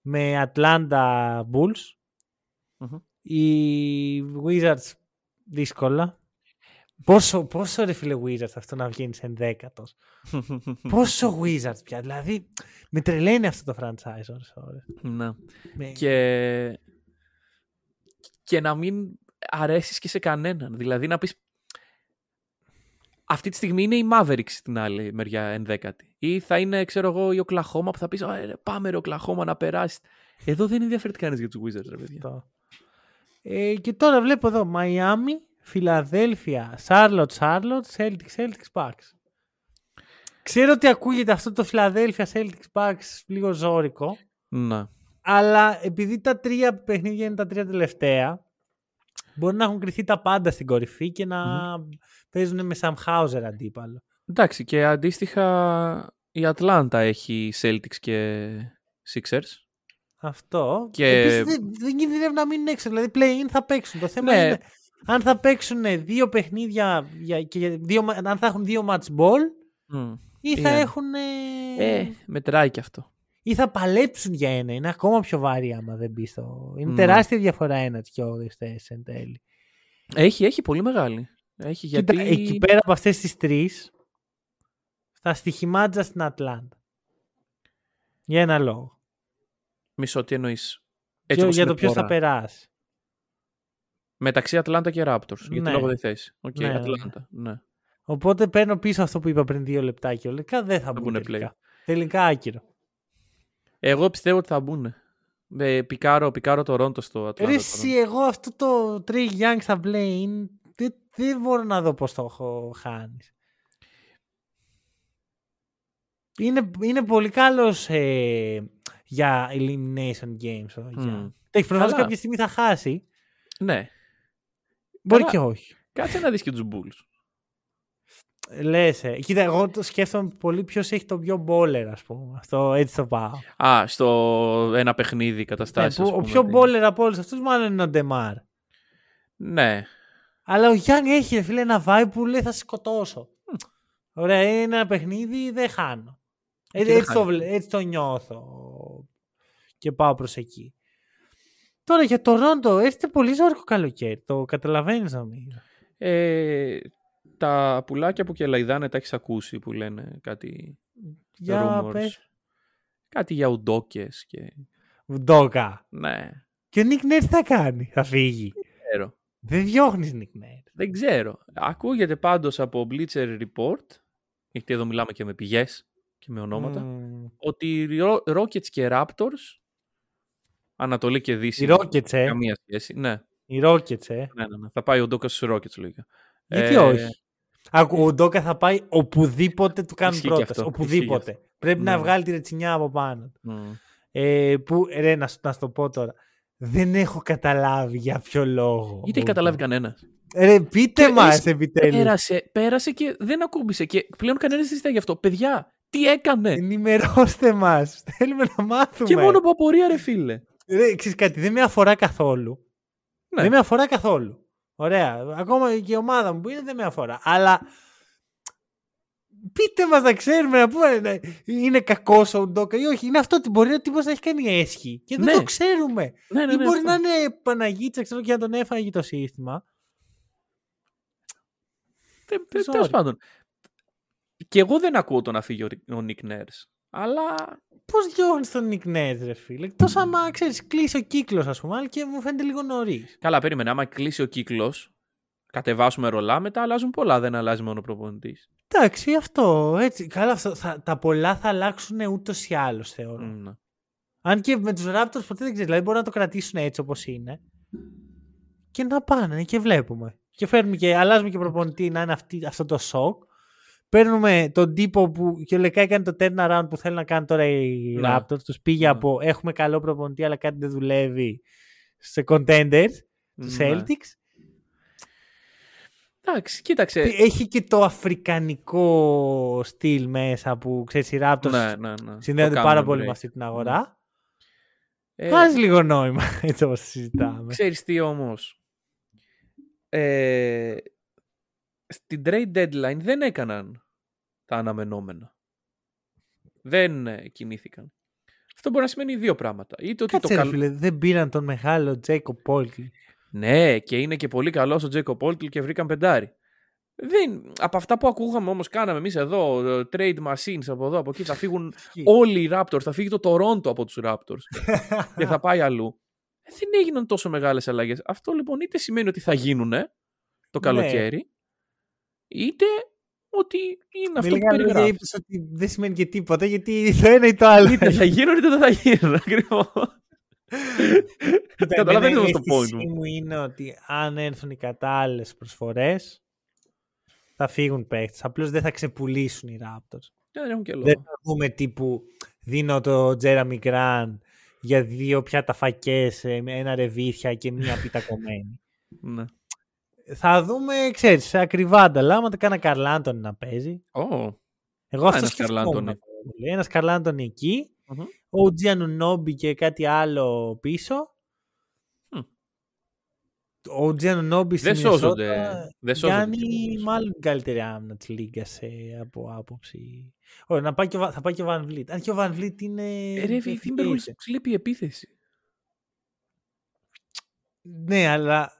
με Atlanta Bulls. Μμμ. Οι Wizards δύσκολα. Πόσο, πόσο ρε φίλε Wizards αυτό να βγαίνεις ενδέκατος. <laughs> πόσο Wizards πια. Δηλαδή με τρελαίνει αυτό το franchise ώρες ώρες. Ναι. Με- Και... και να μην αρέσεις και σε κανέναν. Δηλαδή να πεις αυτή τη στιγμή είναι η Mavericks στην άλλη μεριά ενδέκατη. Ή θα είναι, ξέρω εγώ, η Οκλαχώμα που θα πεις «Α, ρε, πάμε ρε Οκλαχώμα να περάσεις. Εδώ δεν ενδιαφέρεται κανείς για τους Wizards, ρε παιδιά. Αυτό. Ε, και τώρα βλέπω εδώ Miami, Φιλαδέλφια, Charlotte, Charlotte, Celtics, Celtics, Bucks. Ξέρω ότι ακούγεται αυτό το Φιλαδέλφια, Celtics, Bucks λίγο ζώρικο, Να. αλλά επειδή τα τρία παιχνίδια είναι τα τρία τελευταία, μπορεί να έχουν κρυθεί τα πάντα στην κορυφή και να παίζουν με Sam Hauser αντίπαλο. Εντάξει, και αντίστοιχα η Ατλάντα έχει Celtics και Sixers. Αυτό. Και- Επίσης δεν, δεν κινδυνεύουν να μείνουν έξω. Δηλαδή, play-in θα παίξουν. Το θέμα Ναι. είναι αν θα παίξουν δύο παιχνίδια για, και για δύο, μα- αν θα έχουν δύο match ball Μμ. ή θα Ε. έχουν. Ε, μετράει και αυτό. ή θα παλέψουν για ένα. Είναι ακόμα πιο βαρύ άμα δεν μπει στο. Είναι Ναι. τεράστια διαφορά ένα και όδες θέσει εν τέλει. Έχει, έχει πολύ μεγάλη. Έχει γιατί... Κοίτα, εκεί πέρα από αυτές τις τρεις θα στοιχημάτιζα στην Ατλάντα. Για ένα λόγο. Μισό, τι εννοείς. Και- όπως για είναι το ποιος θα τώρα. περάσει. Μεταξύ Ατλάντα και Raptors. Γιατί Ναι. λόγω δεν θέση. Οκ, Ναι, ναι, ναι. Ατλάντα. Ναι. Οπότε παίρνω πίσω αυτό που είπα πριν δύο λεπτά και ολικά δεν θα Θα μπουν μπουνε τελικά. Τελικά άκυρο. Εγώ πιστεύω ότι θα μπουν. Ε, πικάρω, πικάρω το Ρόντο στο Ατλάντα. Ρε τώρα. εσύ, εγώ αυτό το Trey Young στα play δεν, δεν μπορώ να δω πώς το έχω χάνεις. Είναι, είναι πολύ καλός ε, για elimination games. ο Μμ. Young. Το έχει προφανώς Καλά. κάποια στιγμή θα χάσει. Ναι. Μπορεί Καλά. και όχι. Κάτσε να δεις και τους Bulls. Λες, ε. Κοίτα, εγώ το σκέφτομαι πολύ ποιος έχει το πιο μπόλερ, ας πούμε. Αυτό έτσι το πάω. Α, στο ένα παιχνίδι Ναι, καταστάσεις. που ας ο πούμε, πιο τι- μπόλερ από όλους αυτούς μάλλον είναι ο Ντεμάρ. Ναι. Αλλά ο Γιάννη έχει ρε φίλε ένα vibe που λέει θα σε σκοτώσω. Ωραία, είναι ένα παιχνίδι, δεν χάνω. Ε, δεν έτσι, το, χάνει. βλέ- έτσι το νιώθω. Και πάω προς εκεί. Τώρα για το Ρόντο, έρχεται πολύ ζόρικο καλοκαίρι. Το καταλαβαίνεις νομίζω. Ε, τα πουλάκια που και λαϊδάνε τα έχεις ακούσει που λένε κάτι Για rumors. πες. Κάτι για ουντόκες και... Βντόκα. Ναι, Και ο Νίκ Νέρ τι θα κάνει, θα φύγει. ξέρω. Δεν διώχνεις Νίκ Νέρ. Δεν ξέρω. Ακούγεται πάντως από Bleacher Report, γιατί εδώ μιλάμε και με πηγές και με ονόματα, Μμμ. ότι οι Ro- Rockets και Raptors, Ανατολή και Δύση, Οι Rockets, ε. καμία σχέση. Ναι, Οι Rockets, ε. ναι, ναι, ναι. Θα πάει ο Ντόκας στους Rockets, λογικά. Γιατί Ε, όχι; Άκου, ο Ντόκα θα πάει οπουδήποτε του κάνουν Ισχύει και πρόταση. αυτό, Οπουδήποτε. Πρέπει να Ναι. βγάλει τη ρετσινιά από πάνω. μ. Ε, που, ρε, να, σου- να σου το πω τώρα. Δεν έχω καταλάβει για ποιο λόγο. Είτε έχει καταλάβει κανένας. Ρε, πείτε Και μας εσύ επιτέλους. Πέρασε, πέρασε και δεν ακούμπησε. Και πλέον κανένας δεν συζητάει γι' αυτό. Παιδιά, τι έκανε; Ενημερώστε μας. Θέλουμε να μάθουμε. Και μόνο από απορία, ρε φίλε. Ρε, ξέρεις κάτι, δεν με αφορά καθόλου. Ναι. Δεν με αφορά καθόλου. Ωραία. Ακόμα και η ομάδα μου που είναι δεν με αφορά. Αλλά πείτε μας να ξέρουμε να πούμε ναι, είναι κακός ο Ντόκα ή όχι. Είναι αυτό ότι μπορεί ο τύπος να έχει κάνει έσχη. Και δεν Ναι. το ξέρουμε. Ναι, ναι, ή ναι, μπορεί αυτό. να είναι Παναγίτσα ξέρω, και να τον έφαγε το σύστημα. Τε- τε- Sorry. Τέλος πάντων. Και εγώ δεν ακούω το να φύγει ο, Ρι- ο Νικ Νέρς. Αλλά Πώς διώχνει τον Νικ Νέρτ, ρε φίλε; Εκτός άμα ξέρεις, κλείσει ο κύκλος, ας πούμε, αλλά και μου φαίνεται λίγο νωρίς. καλά, περίμενε. Άμα κλείσει ο κύκλος, κατεβάσουμε ρολά, μετά αλλάζουν πολλά. Δεν αλλάζει μόνο ο προπονητής. Εντάξει, αυτό έτσι. Καλά, αυτό, θα, τα πολλά θα αλλάξουν ούτως ή άλλως, θεωρώ. Ναι. Αν και με τους Raptors ποτέ δεν ξέρεις. Δηλαδή μπορεί να το κρατήσουν έτσι όπως είναι. Και να πάνε και βλέπουμε. Και φέρνουμε και αλλάζουμε και προπονητή να είναι αυτή, αυτό το σοκ. Παίρνουμε τον τύπο που και λεκά έκανε το turnaround που θέλει να κάνει τώρα οι Ναι. Raptors. Τους πήγε Ναι. από έχουμε καλό προπονητή, αλλά κάτι δεν δουλεύει σε contenders, του Ναι. Celtics. Εντάξει, κοίταξε. Έχει και το αφρικανικό στυλ μέσα που ξέρεις οι Raptors Ναι, ναι, ναι. συνδέονται Το πάρα κάνουν πολύ break. με αυτή την αγορά. Ε, Βγάζει λίγο νόημα <laughs> έτσι όπως συζητάμε. Ξέρεις τι όμως. Ε, στην trade deadline δεν έκαναν τα αναμενόμενα. Δεν ε, κινήθηκαν. Αυτό μπορεί να σημαίνει δύο πράγματα. Είτε ότι Κάτσε το ρε καλ... φίλε, δεν πήραν τον μεγάλο Τζέικο Πόλτλ. Ναι, και είναι και πολύ καλός ο Τζέικο Πόλτλ και βρήκαν πεντάρι. Δεν... Από αυτά που ακούγαμε όμως κάναμε εμείς εδώ, ε, trade machines από εδώ, από εκεί, θα <laughs> φύγουν όλοι οι Raptors, θα φύγει το Toronto από τους Raptors <laughs> και θα πάει αλλού. Ε, Δεν έγιναν τόσο μεγάλες αλλαγές. Αυτό λοιπόν είτε σημαίνει ότι θα γίνουν το Ναι. καλοκαίρι, είτε ότι είναι αυτό Με που λίγα λόγια περιγράφεις. είπες ότι δεν σημαίνει και τίποτα γιατί <laughs> το ένα ή το άλλο. Είτε θα γίνουν είτε δεν θα γίνουν. <laughs> Ακριβώς. Κοίτα, Καταλαβαίνεις εμένα η όμως το point αίσθησή μου. μου είναι ότι αν έρθουν οι κατάλληλες προσφορές θα φύγουν παίχτες. Απλώς δεν θα ξεπουλήσουν οι Raptors. Δεν έχουν και λόγο. Δεν θα δούμε τύπου δίνω το Τζέραμι Γκραν για δύο πιάτα φακές, ε, με ένα ρεβίθια και μία πίτα κομμένη. Ναι. θα δούμε, ξέρεις, σε ακριβά ανταλλάγματα κάνα Καρλάντον να παίζει. Ω, Εγώ αυτό ένας σκεφτόμουν. Καρλ Άντωνη. Ένας Καρλάντον εκεί Μμμ. ο Τζιανουνόμπι και κάτι άλλο πίσω. Μμ. Ο Τζιανουνόμπι Δεν στην σώζονται. Μινεσότα Δεν σώζονται κάνει κιόλας. μάλλον την καλύτερη άμυνα της Λίγκας από άποψη. Ωραία, να πάει και, ο Βα- θα πάει και ο Βαν Βλίτ. Αν και ο Βαν Βλίτ είναι. Ε, Ρε, οι free Timberwolves agent. τους λείπει η επίθεση. Ναι, αλλά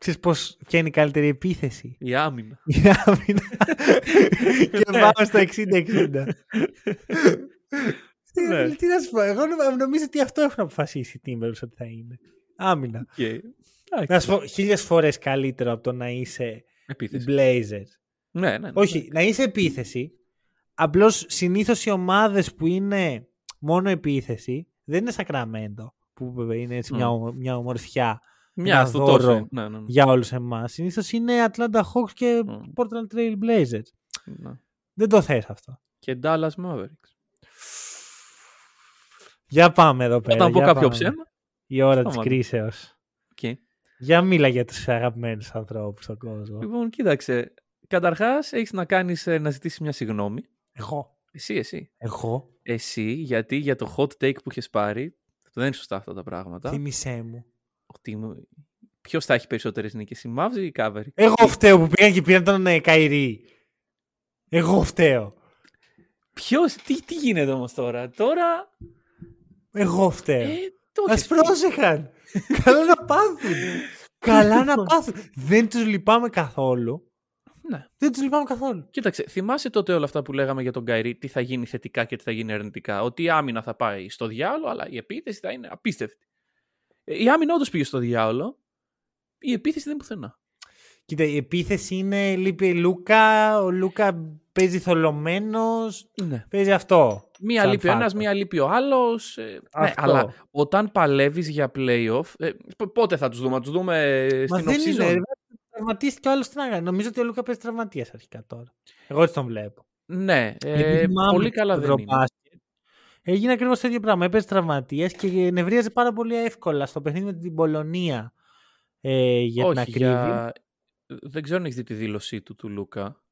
ξέρεις πώς, ποια είναι η καλύτερη επίθεση; Η άμυνα. Η άμυνα. <laughs> και Ναι. πάμε στο 60-60. Τι- Ναι. Τι να σου πω, εγώ νο- νομίζω ότι αυτό έχουν αποφασίσει οι Timberwolves ότι θα είναι. Άμυνα. Οκ. Εντάξει. Να σου πω χίλιες φορές καλύτερο από το να είσαι οι Επίθεση. Blazers. Ναι, ναι, ναι. Όχι, να είσαι επίθεση. Απλώς συνήθως οι ομάδες που είναι μόνο επίθεση δεν είναι Σακραμέντο που είναι έτσι μια, Μμ. ομο- μια ομορφιά Μια ένα στο δώρο τόσο. Ναι, ναι, ναι. για όλους εμάς. Συνήθως είναι Atlanta Hawks και Μμ. Portland Trail Blazers. Ναι. Δεν το θες αυτό. Και Dallas Mavericks. Για πάμε εδώ πέρα. Όταν πω για κάποιο πάμε. ψέμα. Η ώρα της σταμάτα. κρίσεως. οκ. Για μίλα για τους αγαπημένους ανθρώπους στον κόσμο. Λοιπόν, κοίταξε. Καταρχάς, έχεις να κάνεις να ζητήσεις μια συγγνώμη. Εγώ. Εσύ, εσύ. Εγώ. Εσύ, γιατί για το hot take που είχες πάρει. Δεν είναι σωστά αυτά τα πράγματα. Θύμησέ μου. Ότι Ποιος θα έχει περισσότερες νίκες, η Mavs ή η Caverick. Εγώ φταίω που πήγαν και πήραν τον ε, Καϊρή. Εγώ φταίω. Ποιος, τι, τι γίνεται όμως τώρα; Τώρα. Εγώ φταίω. Ε, το Ας έχεις πει. πρόσεχαν. Καλά να <laughs> πάθουν. Καλά να πάθουν. Δεν τους λυπάμαι καθόλου. Ναι. Δεν τους λυπάμαι καθόλου. Κοίταξε, θυμάσαι τότε όλα αυτά που λέγαμε για τον Καϊρή, τι θα γίνει θετικά και τι θα γίνει αρνητικά; Ότι η άμυνα θα πάει στο διάολο, αλλά η επίθεση θα είναι απίστευτη. Ε, Η άμυνα όντως πήγε στο διάολο, η επίθεση δεν είναι πουθενά. Κοίτα, η επίθεση είναι λείπει Λούκα. Ο Λούκα παίζει θολωμένος. Ναι. Παίζει αυτό. Μία σαν λείπει ο ένας, factor. μία λείπει ο άλλος. ναι, Αυτό. αλλά όταν παλεύεις για playoff, ε, π- πότε θα τους δούμε, θα τους δούμε ε, Μα στην δεν είναι. off-season. ρε, Τραυματίστηκε ο άλλος στην αγάπη. Νομίζω ότι ο Λούκα παίζει τραυματίας αρχικά τώρα. Εγώ έτσι τον βλέπω. Ναι, ε, Επειδή θυμάμαι πολύ στο καλά δεν είναι. Ευρωμπάσκετ, Έγινε ακριβώς το ίδιο πράγμα. Έπαιζε τραυματία και νευρίαζε πάρα πολύ εύκολα στο παιχνίδι με την Πολωνία. Ε, για την Όχι, ακρίβεια. για... δεν ξέρω αν έχεις δει τη δήλωσή του του Λούκα.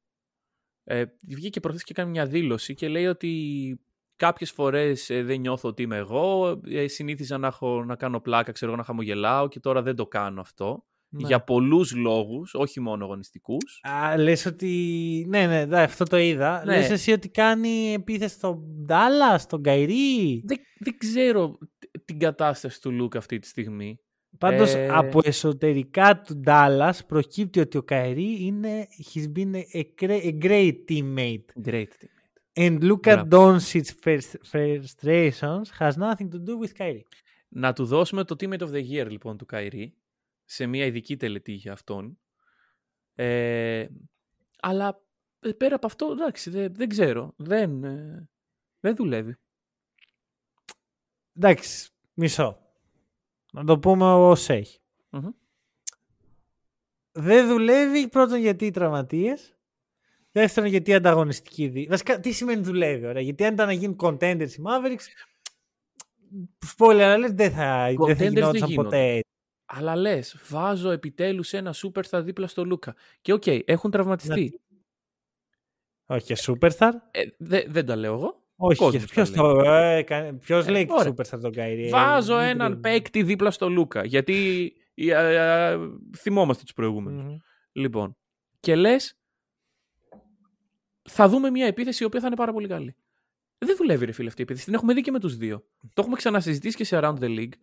Ε, βγήκε προχθές και κάνει μια δήλωση και λέει ότι κάποιες φορές ε, δεν νιώθω ότι είμαι εγώ, ε, συνήθιζα να, έχω, να κάνω πλάκα, ξέρω εγώ, να χαμογελάω και τώρα δεν το κάνω αυτό. Ναι. Για πολλούς λόγους, όχι μόνο αγωνιστικούς. Α, λες ότι. Ναι, ναι, ναι, αυτό το είδα. Ναι. Λες εσύ ότι κάνει επίθεση στον Ντάλλας, στον Καϊρή; Δεν, δεν ξέρω τ- την κατάσταση του Λούκα αυτή τη στιγμή. Πάντως Ε, από εσωτερικά του Ντάλλας προκύπτει ότι ο Καϊρή είναι. He's been a, great, a great teammate. Great team. And Luka Doncic's frust- frustrations has nothing to do with Kyrie. Να του δώσουμε το Teammate of the Year λοιπόν του Καϊρή σε μια ειδική τελετή για αυτόν. Ε, αλλά ε, πέρα από αυτό, εντάξει, δεν, δεν ξέρω. Δεν, ε, δεν δουλεύει. Εντάξει, μισό. Να το πούμε ως έχει. Μμμ. Δεν δουλεύει πρώτον γιατί οι τραυματίες. Δεύτερον γιατί η ανταγωνιστική δι... Βασικά τι σημαίνει δουλεύει, ωραία. Γιατί αν ήταν να γίνουν contenders οι Mavericks. Spoiler alert, δεν θα, δεν Contenders θα δεν γινόταν γίνονται. ποτέ. Αλλά λες, βάζω επιτέλους ένα superstar δίπλα στο Λούκα. Και οκ, έχουν τραυματιστεί. Όχι, superstar; Ε, δε- δεν τα λέω εγώ. Όχι, κόσμος ποιος τα το. Ε, κα- ποιος Ε, λέει ωραία. superstar τον Kyrie. Βάζω Ε, έναν μην- παίκτη δίπλα στο Λούκα. Γιατί ε, ε, ε, θυμόμαστε τους προηγούμενους. Μμμ. Λοιπόν, και λες, θα δούμε μια επίθεση η οποία θα είναι πάρα πολύ καλή. Δεν δουλεύει, ρε φίλε, αυτή η επίθεση. Την έχουμε δει και με τους δύο. Το έχουμε ξανασυζητήσει και σε Around the League.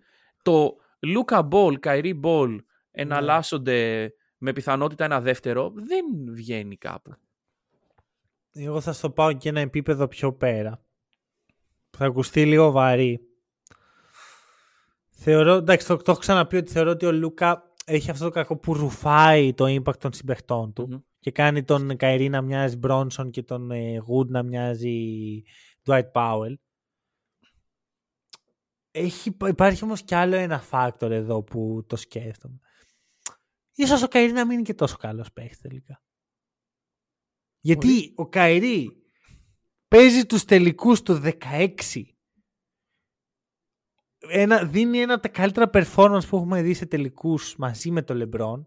Το Luca Ball, Kyrie Ball εναλλάσσονται με πιθανότητα ένα δεύτερο. Δεν βγαίνει κάπου. Εγώ θα στο πάω και ένα επίπεδο πιο πέρα. Θα ακουστεί λίγο βαρύ. Θεωρώ, εντάξει, το, το έχω ξαναπεί ότι θεωρώ ότι ο Λούκα έχει αυτό το κακό που ρουφάει το impact των συμπεχτών του Μμμ. και κάνει τον Καϊρή να μοιάζει Μπρόνσον και τον ε, Wood να μοιάζει Dwight Powell. Έχει, υπάρχει όμως κι άλλο ένα factor εδώ που το σκέφτομαι. Ίσως ο Καϊρή να μην είναι και τόσο καλός παίχτης τελικά. Γιατί Μπορεί. ο Καϊρή παίζει τους τελικούς του 16. Ένα, δίνει ένα από τα καλύτερα performance που έχουμε δει σε τελικούς μαζί με το LeBron.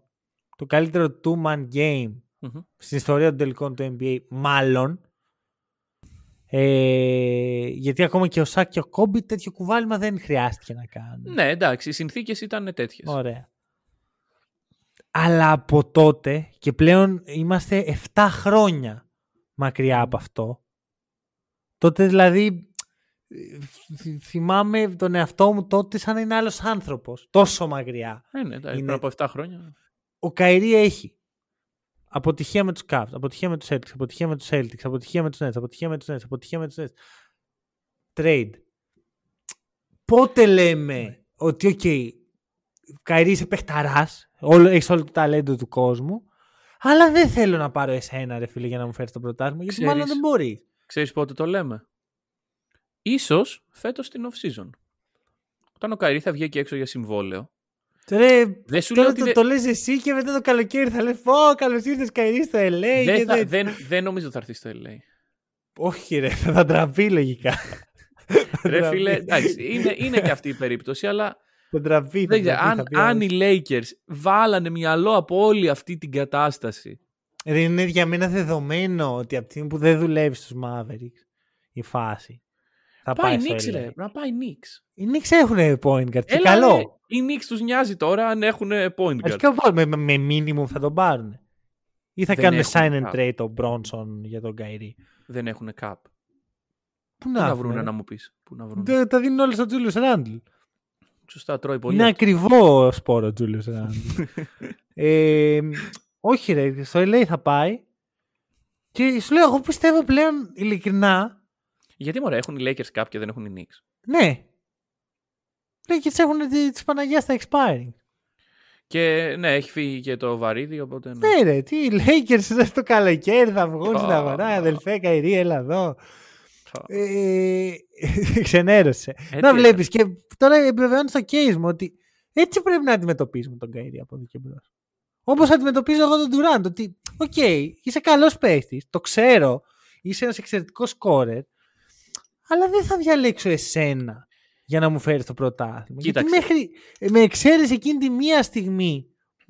Το καλύτερο two-man game Μμμ. στην ιστορία των τελικών του NBA, μάλλον. Ε, γιατί ακόμα και ο Σάκ και ο Κόμπι τέτοιο κουβάλιμα δεν χρειάστηκε να κάνουν. Ναι, εντάξει, οι συνθήκες ήταν τέτοιες. Ωραία. Αλλά από τότε και πλέον είμαστε 7 χρόνια μακριά από αυτό. Τότε δηλαδή θ- θυμάμαι τον εαυτό μου τότε σαν να είναι άλλος άνθρωπος. Τόσο μακριά. Ε, ναι, εντάξει, Είναι- πριν από 7 χρόνια. Ο Kyrie έχει αποτυχία με τους Cavs, αποτυχία με τους Celtics, αποτυχία με τους Celtics, αποτυχία με τους Nets, αποτυχία με τους Nets, αποτυχία με τους Nets. Trade. Πότε λέμε ότι, OK, Kyrie είσαι παιχταράς, όλο, έχεις όλο το ταλέντο του κόσμου, αλλά δεν θέλω να πάρω εσένα ρε φίλε για να μου φέρεις το πρωτάθλημα, γιατί Ξέρεις- μάλλον δεν μπορείς. Ξέρεις πότε το λέμε; Ίσως φέτος στην off-season. Όταν ο Καϊρή θα βγει εκεί έξω για συμβόλαιο. Ρε, Δεν σου λέω τώρα ότι το, δεν- το λες εσύ και μετά το καλοκαίρι θα λες πω καλώς ήρθες Καϊρή στο LA δεν, και θα, τέτοια». δεν, δεν νομίζω θα έρθει στο LA. Όχι ρε, θα ντραπεί λογικά. <laughs> Θα Ρε ντραπεί. φίλε, εντάξει, είναι, είναι και αυτή η περίπτωση, αλλά Θα ντραπεί. θα δεν ξέρω, ντραπεί, αν, θα πει αν άλλος. οι Lakers βάλανε μυαλό από όλη αυτή την κατάσταση. Ρε, είναι για μένα δεδομένο ότι από τη στιγμή που δεν δουλεύει στους Mavericks η φάση θα Πάει πάει, Knicks στο LA. ρε, να πάει Knicks. Οι Knicks έχουν point guard και Έλα, καλό. ρε, οι Knicks τους νοιάζει τώρα αν έχουν point guard. Αρχικά πω, με, με minimum θα τον πάρουν. Ή θα Δεν κάνουν έχουν sign and cap. trade τον Bronson για τον Kyrie. Δεν έχουν cap. Πού Πού να έχουν, βρούνε ρε; να μου πεις. Πού να βρούνε. Τα, τα δίνουν όλα στον Julius Randle. Σωστά τρώει πολύ. Είναι αυτό. ακριβό σπόρο ο Julius Randle. <laughs> ε, όχι ρε, στο LA θα πάει. Και σου λέω, εγώ πιστεύω πλέον ειλικρινά Γιατί μωρέ, έχουν οι Lakers cap και δεν έχουν οι Knicks; Ναι. Λέει και τι έχουν τη της Παναγιά στα expiring. Και ναι, έχει φύγει και το βαρύδι, οπότε. Ναι. Ναι, ρε, τι οι Lakers το καλοκαίρι θα βγουν στην Α. αγορά. Αδελφέ, Καϊρή, έλα εδώ. Τσα. Ε, <laughs> ξενέρωσε. Έτσι να έκανε. βλέπεις και τώρα επιβεβαιώνεις το case μου ότι έτσι πρέπει να αντιμετωπίζουμε τον Καϊρή από εδώ και μπρος. Όπως αντιμετωπίζω εγώ τον Durant. Ότι, οκ, είσαι καλός παίχτης, το ξέρω, είσαι ένας εξαιρετικός σκόρερ, αλλά δεν θα διαλέξω εσένα για να μου φέρεις το πρωτάθλημα. Γιατί Κοίταξε. μέχρι, με εξαίρεση εκείνη τη μία στιγμή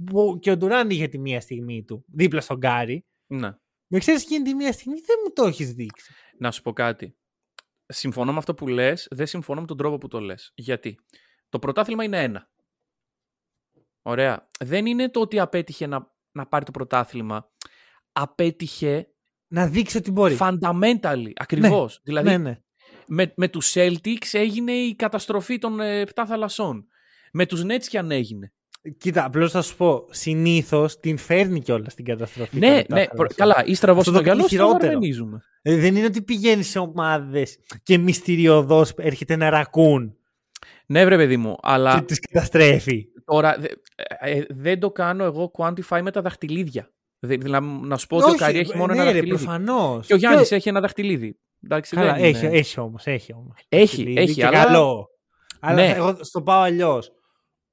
που και ο Durant είχε τη μία στιγμή του δίπλα στον Κάρι, Ναι. με εξαίρεση εκείνη τη μία στιγμή δεν μου το έχεις δείξει. Να σου πω κάτι. Συμφωνώ με αυτό που λες, δεν συμφωνώ με τον τρόπο που το λες. Γιατί; Το πρωτάθλημα είναι ένα. Ωραία. Δεν είναι το ότι απέτυχε να, να πάρει το πρωτάθλημα. Απέτυχε Να δείξει ότι μπορεί. fundamentally. Ακριβώς. Δηλαδή, ναι, ναι. Με, με τους Celtics έγινε η καταστροφή των ε, επτά θαλασσών. Με τους Nets και αν έγινε. Κοίτα, απλώς θα σου πω, συνήθως την φέρνει κιόλας την καταστροφή. ναι, των ναι, επτά προ- θαλασσών. καλά, ή στραβός Αυτό στο το κάνει γυαλό, στο χειρότερο. αρμενίζουμε. Ε, δεν είναι ότι πηγαίνει σε ομάδες και μυστηριωδώς έρχεται ένα ρακούν Ναι, βρε παιδί μου, και αλλά τις καταστρέφει. τώρα δε- ε, ε, δεν το κάνω εγώ quantify με τα δαχτυλίδια. Δε- Δηλαδή, να σου πω ότι ο Καρύ έχει μόνο ναι, ένα ρε, δαχτυλίδι. προφανώς. Και ο Γιάννης έχει ένα δαχτυλίδι. Εντάξει, Καλά, δεν έχει, είναι. έχει όμως. Έχει, όμως. Έχει, Δαχτυλίδι έχει, και αλλά- καλό. Αλλά Ναι. εγώ στο πάω αλλιώς.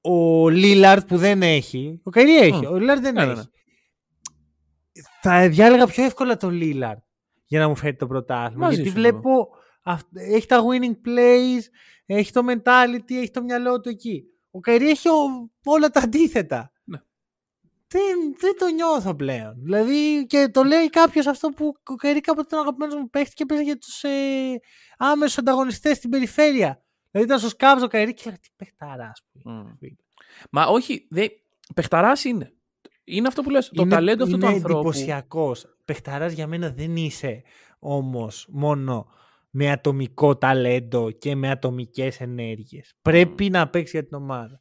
Ο Λίλαρντ που δεν έχει. Ο Καϊρή έχει. Μμ. Ο Λίλαρντ δεν Ναι, ναι, έχει. ναι. Θα διάλεγα πιο εύκολα το Λίλαρντ για να μου φέρει το πρωτάθλημα. Μαζί γιατί σου είμαι. βλέπω. αυ- Έχει τα winning plays, έχει το mentality, έχει το μυαλό του εκεί. Ο Kyrie έχει ο- όλα τα αντίθετα. Ναι. Δεν, δεν το νιώθω πλέον. Δηλαδή και το λέει κάποιος αυτό που ο Kyrie κάποτε ήταν αγαπημένος μου παίχτης και παίζει για τους ε, άμεσους ανταγωνιστές στην περιφέρεια. Δηλαδή ήταν στους Cavs ο Kyrie και έλεγα τι παιχταράς που είναι. Μμ. Μα όχι, δε... παιχταράς είναι. Είναι αυτό που λες, το Είναι- ταλέντο αυτού του είναι ανθρώπου. εντυπωσιακός. Παιχταράς για μένα δεν είσαι όμως μόνο με ατομικό ταλέντο και με ατομικές ενέργειες. Πρέπει να παίξεις για την ομάδα.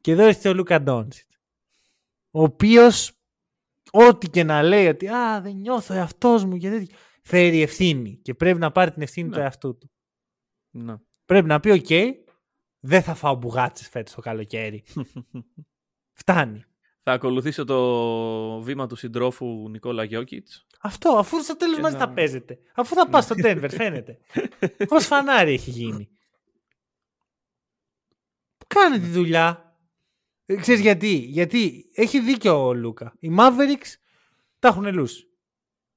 Και εδώ έρχεται ο Λούκα Ντόντσιτς. Ο οποίος, ό,τι και να λέει ότι Α, δεν νιώθω εαυτός μου και τέτοια. Φέρει ευθύνη και πρέπει να πάρει την ευθύνη Ναι. του εαυτού του. Ναι. Πρέπει να πει: Οκ, δεν θα φάω μπουγάτσες φέτος το καλοκαίρι. <laughs> Φτάνει. Θα ακολουθήσω το βήμα του συντρόφου Νικόλα Γιώκητς. Αυτό, αφού στο τέλος Και μαζί να- θα παίζετε. Αφού θα πας στο Denver, φαίνεται. <laughs> Πώς φανάρι έχει γίνει. Κάνε τη δουλειά. Ε, Ξέρεις γιατί. Γιατί έχει δίκιο ο Λούκα. Οι Mavericks τα έχουν λούσει.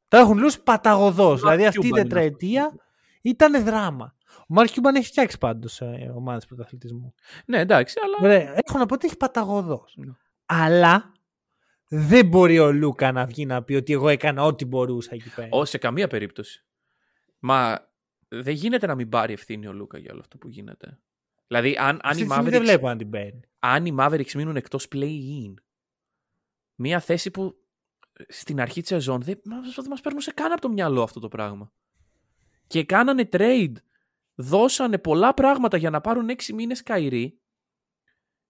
Τα έχουν λούσει παταγωδός. Δηλαδή αυτή η Cuban είναι τετραετία ήταν δράμα. Ο Μάρκ Κιούμπαν έχει φτιάξει πάντως ε, ομάδες πρωταθλητισμού. Ναι, εντάξει, αλλά. Ωραία, έχω να πω ότι έχει παταγωδός. Ναι. Αλλά δεν μπορεί ο Λούκα να βγει να πει ότι εγώ έκανα ό,τι μπορούσα εκεί πέρα. Ω, σε καμία περίπτωση. Μα δεν γίνεται να μην πάρει ευθύνη ο Λούκα για όλο αυτό που γίνεται. Δηλαδή, αν, αν, Αυτή οι τη στιγμή Mavericks, δεν βλέπω να την παίρνει. αν οι Mavericks μείνουν εκτός play-in, μια θέση που στην αρχή της σεζόν δεν, μας- δεν μας παίρνούσε καν από το μυαλό αυτό το πράγμα. Και κάνανε trade, δώσανε πολλά πράγματα για να πάρουν 6 μήνες καηρή,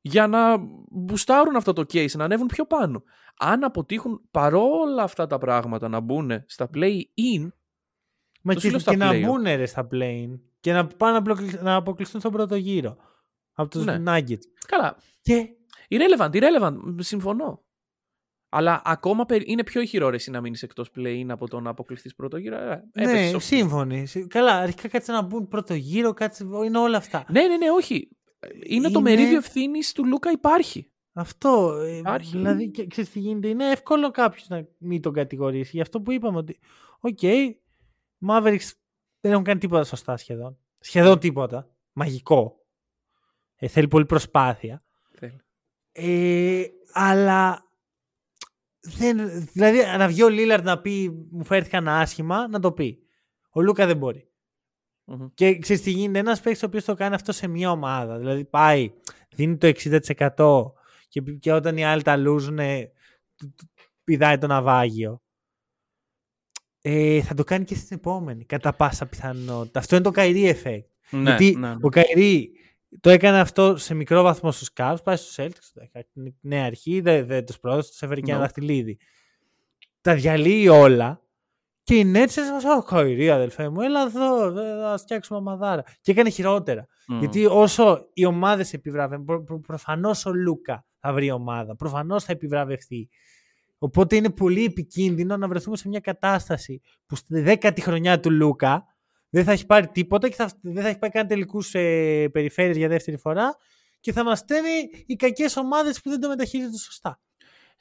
για να μπουστάρουν αυτό το case, να ανέβουν πιο πάνω. Αν αποτύχουν παρόλα αυτά τα πράγματα να μπουν στα play-in, Μα Το και, στείλω στα και να play-off. μπουν ρε στα plane και να πάνε να αποκλει- να αποκλειστούν στον πρώτο γύρο από τους Ναι. Nuggets. καλά, Και Irrelevant, irrelevant, μ, συμφωνώ. Αλλά ακόμα περι- είναι πιο ηχηρό ρε εσύ να μείνεις εκτός play από το να αποκλειστείς πρώτο γύρο. Ε, έπαιξες ναι, όχι. σύμφωνοι. Συ- Καλά, αρχικά κάτσε να μπουν πρώτο γύρο, κάτσε, είναι όλα αυτά. Ναι, ναι, ναι, όχι. Είναι, το Είναι- μερίδιο ευθύνης του Λούκα υπάρχει. Αυτό. ε, Υπάρχει. Δηλαδή, και, ξέρεις τι γίνεται, είναι εύκολο κάποιος να μην τον κατηγορήσει. Γι' αυτό που είπαμε ότι, οκ, οι Mavericks δεν έχουν κάνει τίποτα σωστά σχεδόν. Σχεδόν τίποτα. Μαγικό. Ε, θέλει πολύ προσπάθεια. Θέλει. Ε, αλλά δεν, δηλαδή να βγει ο Λίλαρντ να πει μου φέρθηκαν άσχημα, να το πει. Ο Λούκα δεν μπορεί. Μμμ. Και ξέρεις τι γίνεται, ένας παίκτης ο οποίος το κάνει αυτό σε μια ομάδα. Δηλαδή πάει, δίνει το 60% και, και όταν οι άλλοι τα λούζουν, πηδάει το ναυάγιο. Ε, θα το κάνει και στην επόμενη, κατά πάσα πιθανότητα. Αυτό είναι το Καϊρή effect. Ναι, Γιατί ναι, ναι. ο Καϊρή το έκανε αυτό σε μικρό βαθμό στους Cavs, πάει στους Celtics, την νέα αρχή, δεν, δεν τους πρόδωσε, τους έφερε και ένα No. δαχτυλίδι. Τα διαλύει όλα και οι Nets έσβασαν, «Ω, Καϊρή αδελφέ μου, έλα εδώ, δε- θα φτιάξουμε ομαδάρα. Και έκανε χειρότερα. Μμ. Γιατί όσο οι ομάδες επιβραβεύουν, προ, προ, προφανώς ο Λούκα θα βρει ομάδα, προφανώς θα επιβραβευτεί. Οπότε είναι πολύ επικίνδυνο να βρεθούμε σε μια κατάσταση που στη δέκατη χρονιά του Λούκα δεν θα έχει πάρει τίποτα και θα, δεν θα έχει πάει καν τελικούς ε, περιφέρειες για δεύτερη φορά και θα μας στέλνει οι κακές ομάδες που δεν το μεταχειρίζονται σωστά.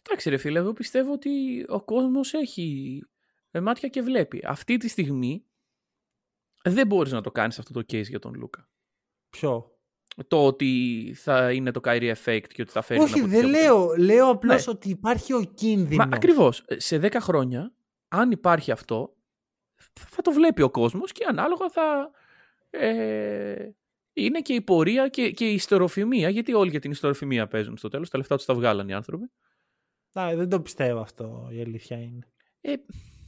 Εντάξει ρε φίλε, εγώ πιστεύω ότι ο κόσμος έχει ε, μάτια και βλέπει. Αυτή τη στιγμή δεν μπορείς να το κάνεις αυτό το case για τον Λούκα. Ποιο; Το ότι θα είναι το Kyrie effect και ότι θα φέρει Όχι, τον δεν αποτυχία. λέω. Λέω απλώς Ναι. ότι υπάρχει ο κίνδυνος. Μα ακριβώς. Ε, Σε 10 χρόνια, αν υπάρχει αυτό, θα- θα το βλέπει ο κόσμος και ανάλογα θα... Ε, είναι και η πορεία και, και η ιστεροφημία, γιατί όλοι για την ιστεροφημία παίζουν στο τέλος, τα λεφτά τους τα βγάλαν οι άνθρωποι. Α, δεν το πιστεύω αυτό η αλήθεια είναι. Ε,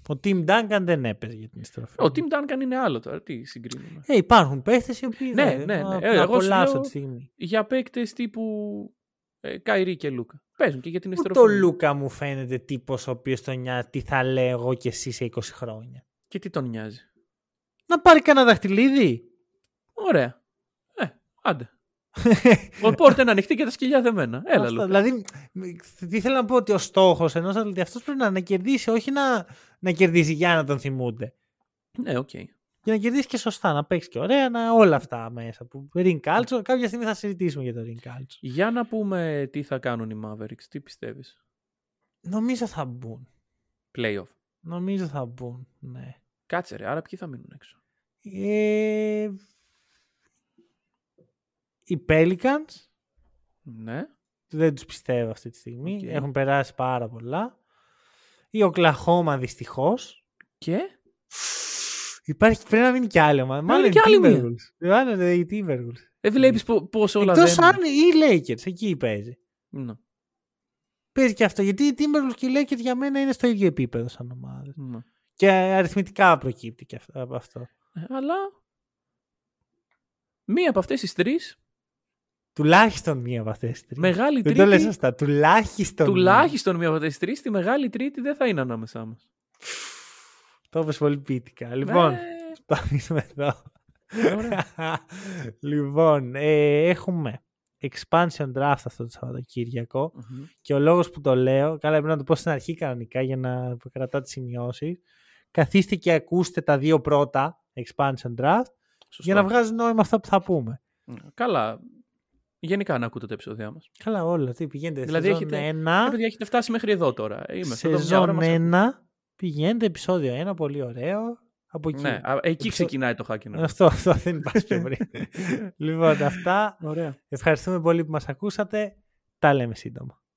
Ο Tim Duncan δεν έπαιζε για την ιστροφή. ο Tim Duncan είναι άλλο τώρα, τι συγκρίνουμε. Ε, υπάρχουν παίχτες οι οποίοι Ναι, δεν- ναι, ναι. να- Ε, να εγώ σου απολαύσω λέω- τη στιγμή. Για παίκτες τύπου ε, Καϊρή και Λούκα. Παίζουν και για την Ούτε ο ιστεροφημία. Λούκα μου φαίνεται τύπος ο οποίος τον νοιάζει τι θα λέω εγώ και εσύ σε 20 χρόνια. Και τι τον νοιάζει. Να πάρει κανένα δαχτυλίδι. Ωραία. Ε, άντε. Ο πόρτα είναι ανοιχτή και τα σκυλιά δεμένα. Έλα, Αυτό, Λούκα. δηλαδή, μ, τι θέλω να πω ότι ο στόχος ενός αθλητή αυτός πρέπει να, είναι να κερδίσει, όχι να, να κερδίσει για να τον θυμούνται. Ναι, οκ. Και να κερδίσει και σωστά, να παίξει και ωραία, να, όλα αυτά μέσα. Που, ring culture, κάποια στιγμή θα συζητήσουμε για το ring culture. Για να πούμε τι θα κάνουν οι Mavericks. Τι πιστεύεις; Νομίζω θα μπουν. Playoff. Νομίζω θα μπουν, ναι. Κάτσε ρε, άρα ποιοι θα μείνουν έξω; Ε, οι Pelicans Ναι. δεν τους πιστεύω αυτή τη στιγμή. Οκ. Έχουν περάσει πάρα πολλά. Η Οκλαχώμα δυστυχώς. Και; Υπάρχει, πρέπει να μείνει κι άλλη ομάδα. Μάλλον είναι οι κι άλλη μία. Timberwolves. Μάλλον είναι οι Timberwolves. Ε, βλέπεις πο- πώς όλα Εκτός δεν... αν οι Lakers, εκεί παίζει. Ναι, Παίζει και αυτό. Γιατί οι Timberwolves και οι Lakers για μένα είναι στο ίδιο επίπεδο σαν ομάδα. ναι. Και αριθμητικά προκύπτει και αυτό, από αυτό. Ε, Αλλά... Μία από αυτές τις τρεις, Τουλάχιστον μία από αυτές τις τρεις. μεγάλη Δεν το λες τρίτη, σωστά. Τουλάχιστον. μία. τουλάχιστον μία από αυτές τις τρεις, τη μεγάλη τρίτη δεν θα είναι ανάμεσά μας. Το είπες πολύ ποιητικά. Λοιπόν, Ε, το αφήσουμε εδώ. Ωραία. <laughs> λοιπόν, ε, έχουμε expansion draft αυτό το Σαββατοκύριακο μμμ. και ο λόγος που το λέω, καλά πρέπει να το πω στην αρχή κανονικά για να κρατάω τις σημειώσεις, καθίστε και ακούστε τα δύο πρώτα expansion draft Σωστό. για να βγάζει νόημα αυτά που θα πούμε. Ναι. Καλά. Γενικά να ακούτε τα επεισόδια μας. Καλά όλα, τι πηγαίνετε Δηλαδή σεζόν έχετε- 1, Ε, παιδιά, έχετε φτάσει μέχρι εδώ τώρα. Ε, Είμαστε εδώ μια ώρα, σεζόν μας 1, πηγαίνετε επεισόδιο 1, πολύ ωραίο, από εκεί. Ναι, α, εκεί Επεισο- ξεκινάει το hacking. Αυτό, αυτό δεν υπάρχει πιο πριν. <laughs> λοιπόν, αυτά. Ωραία. Ευχαριστούμε πολύ που μας ακούσατε. Τα λέμε σύντομα.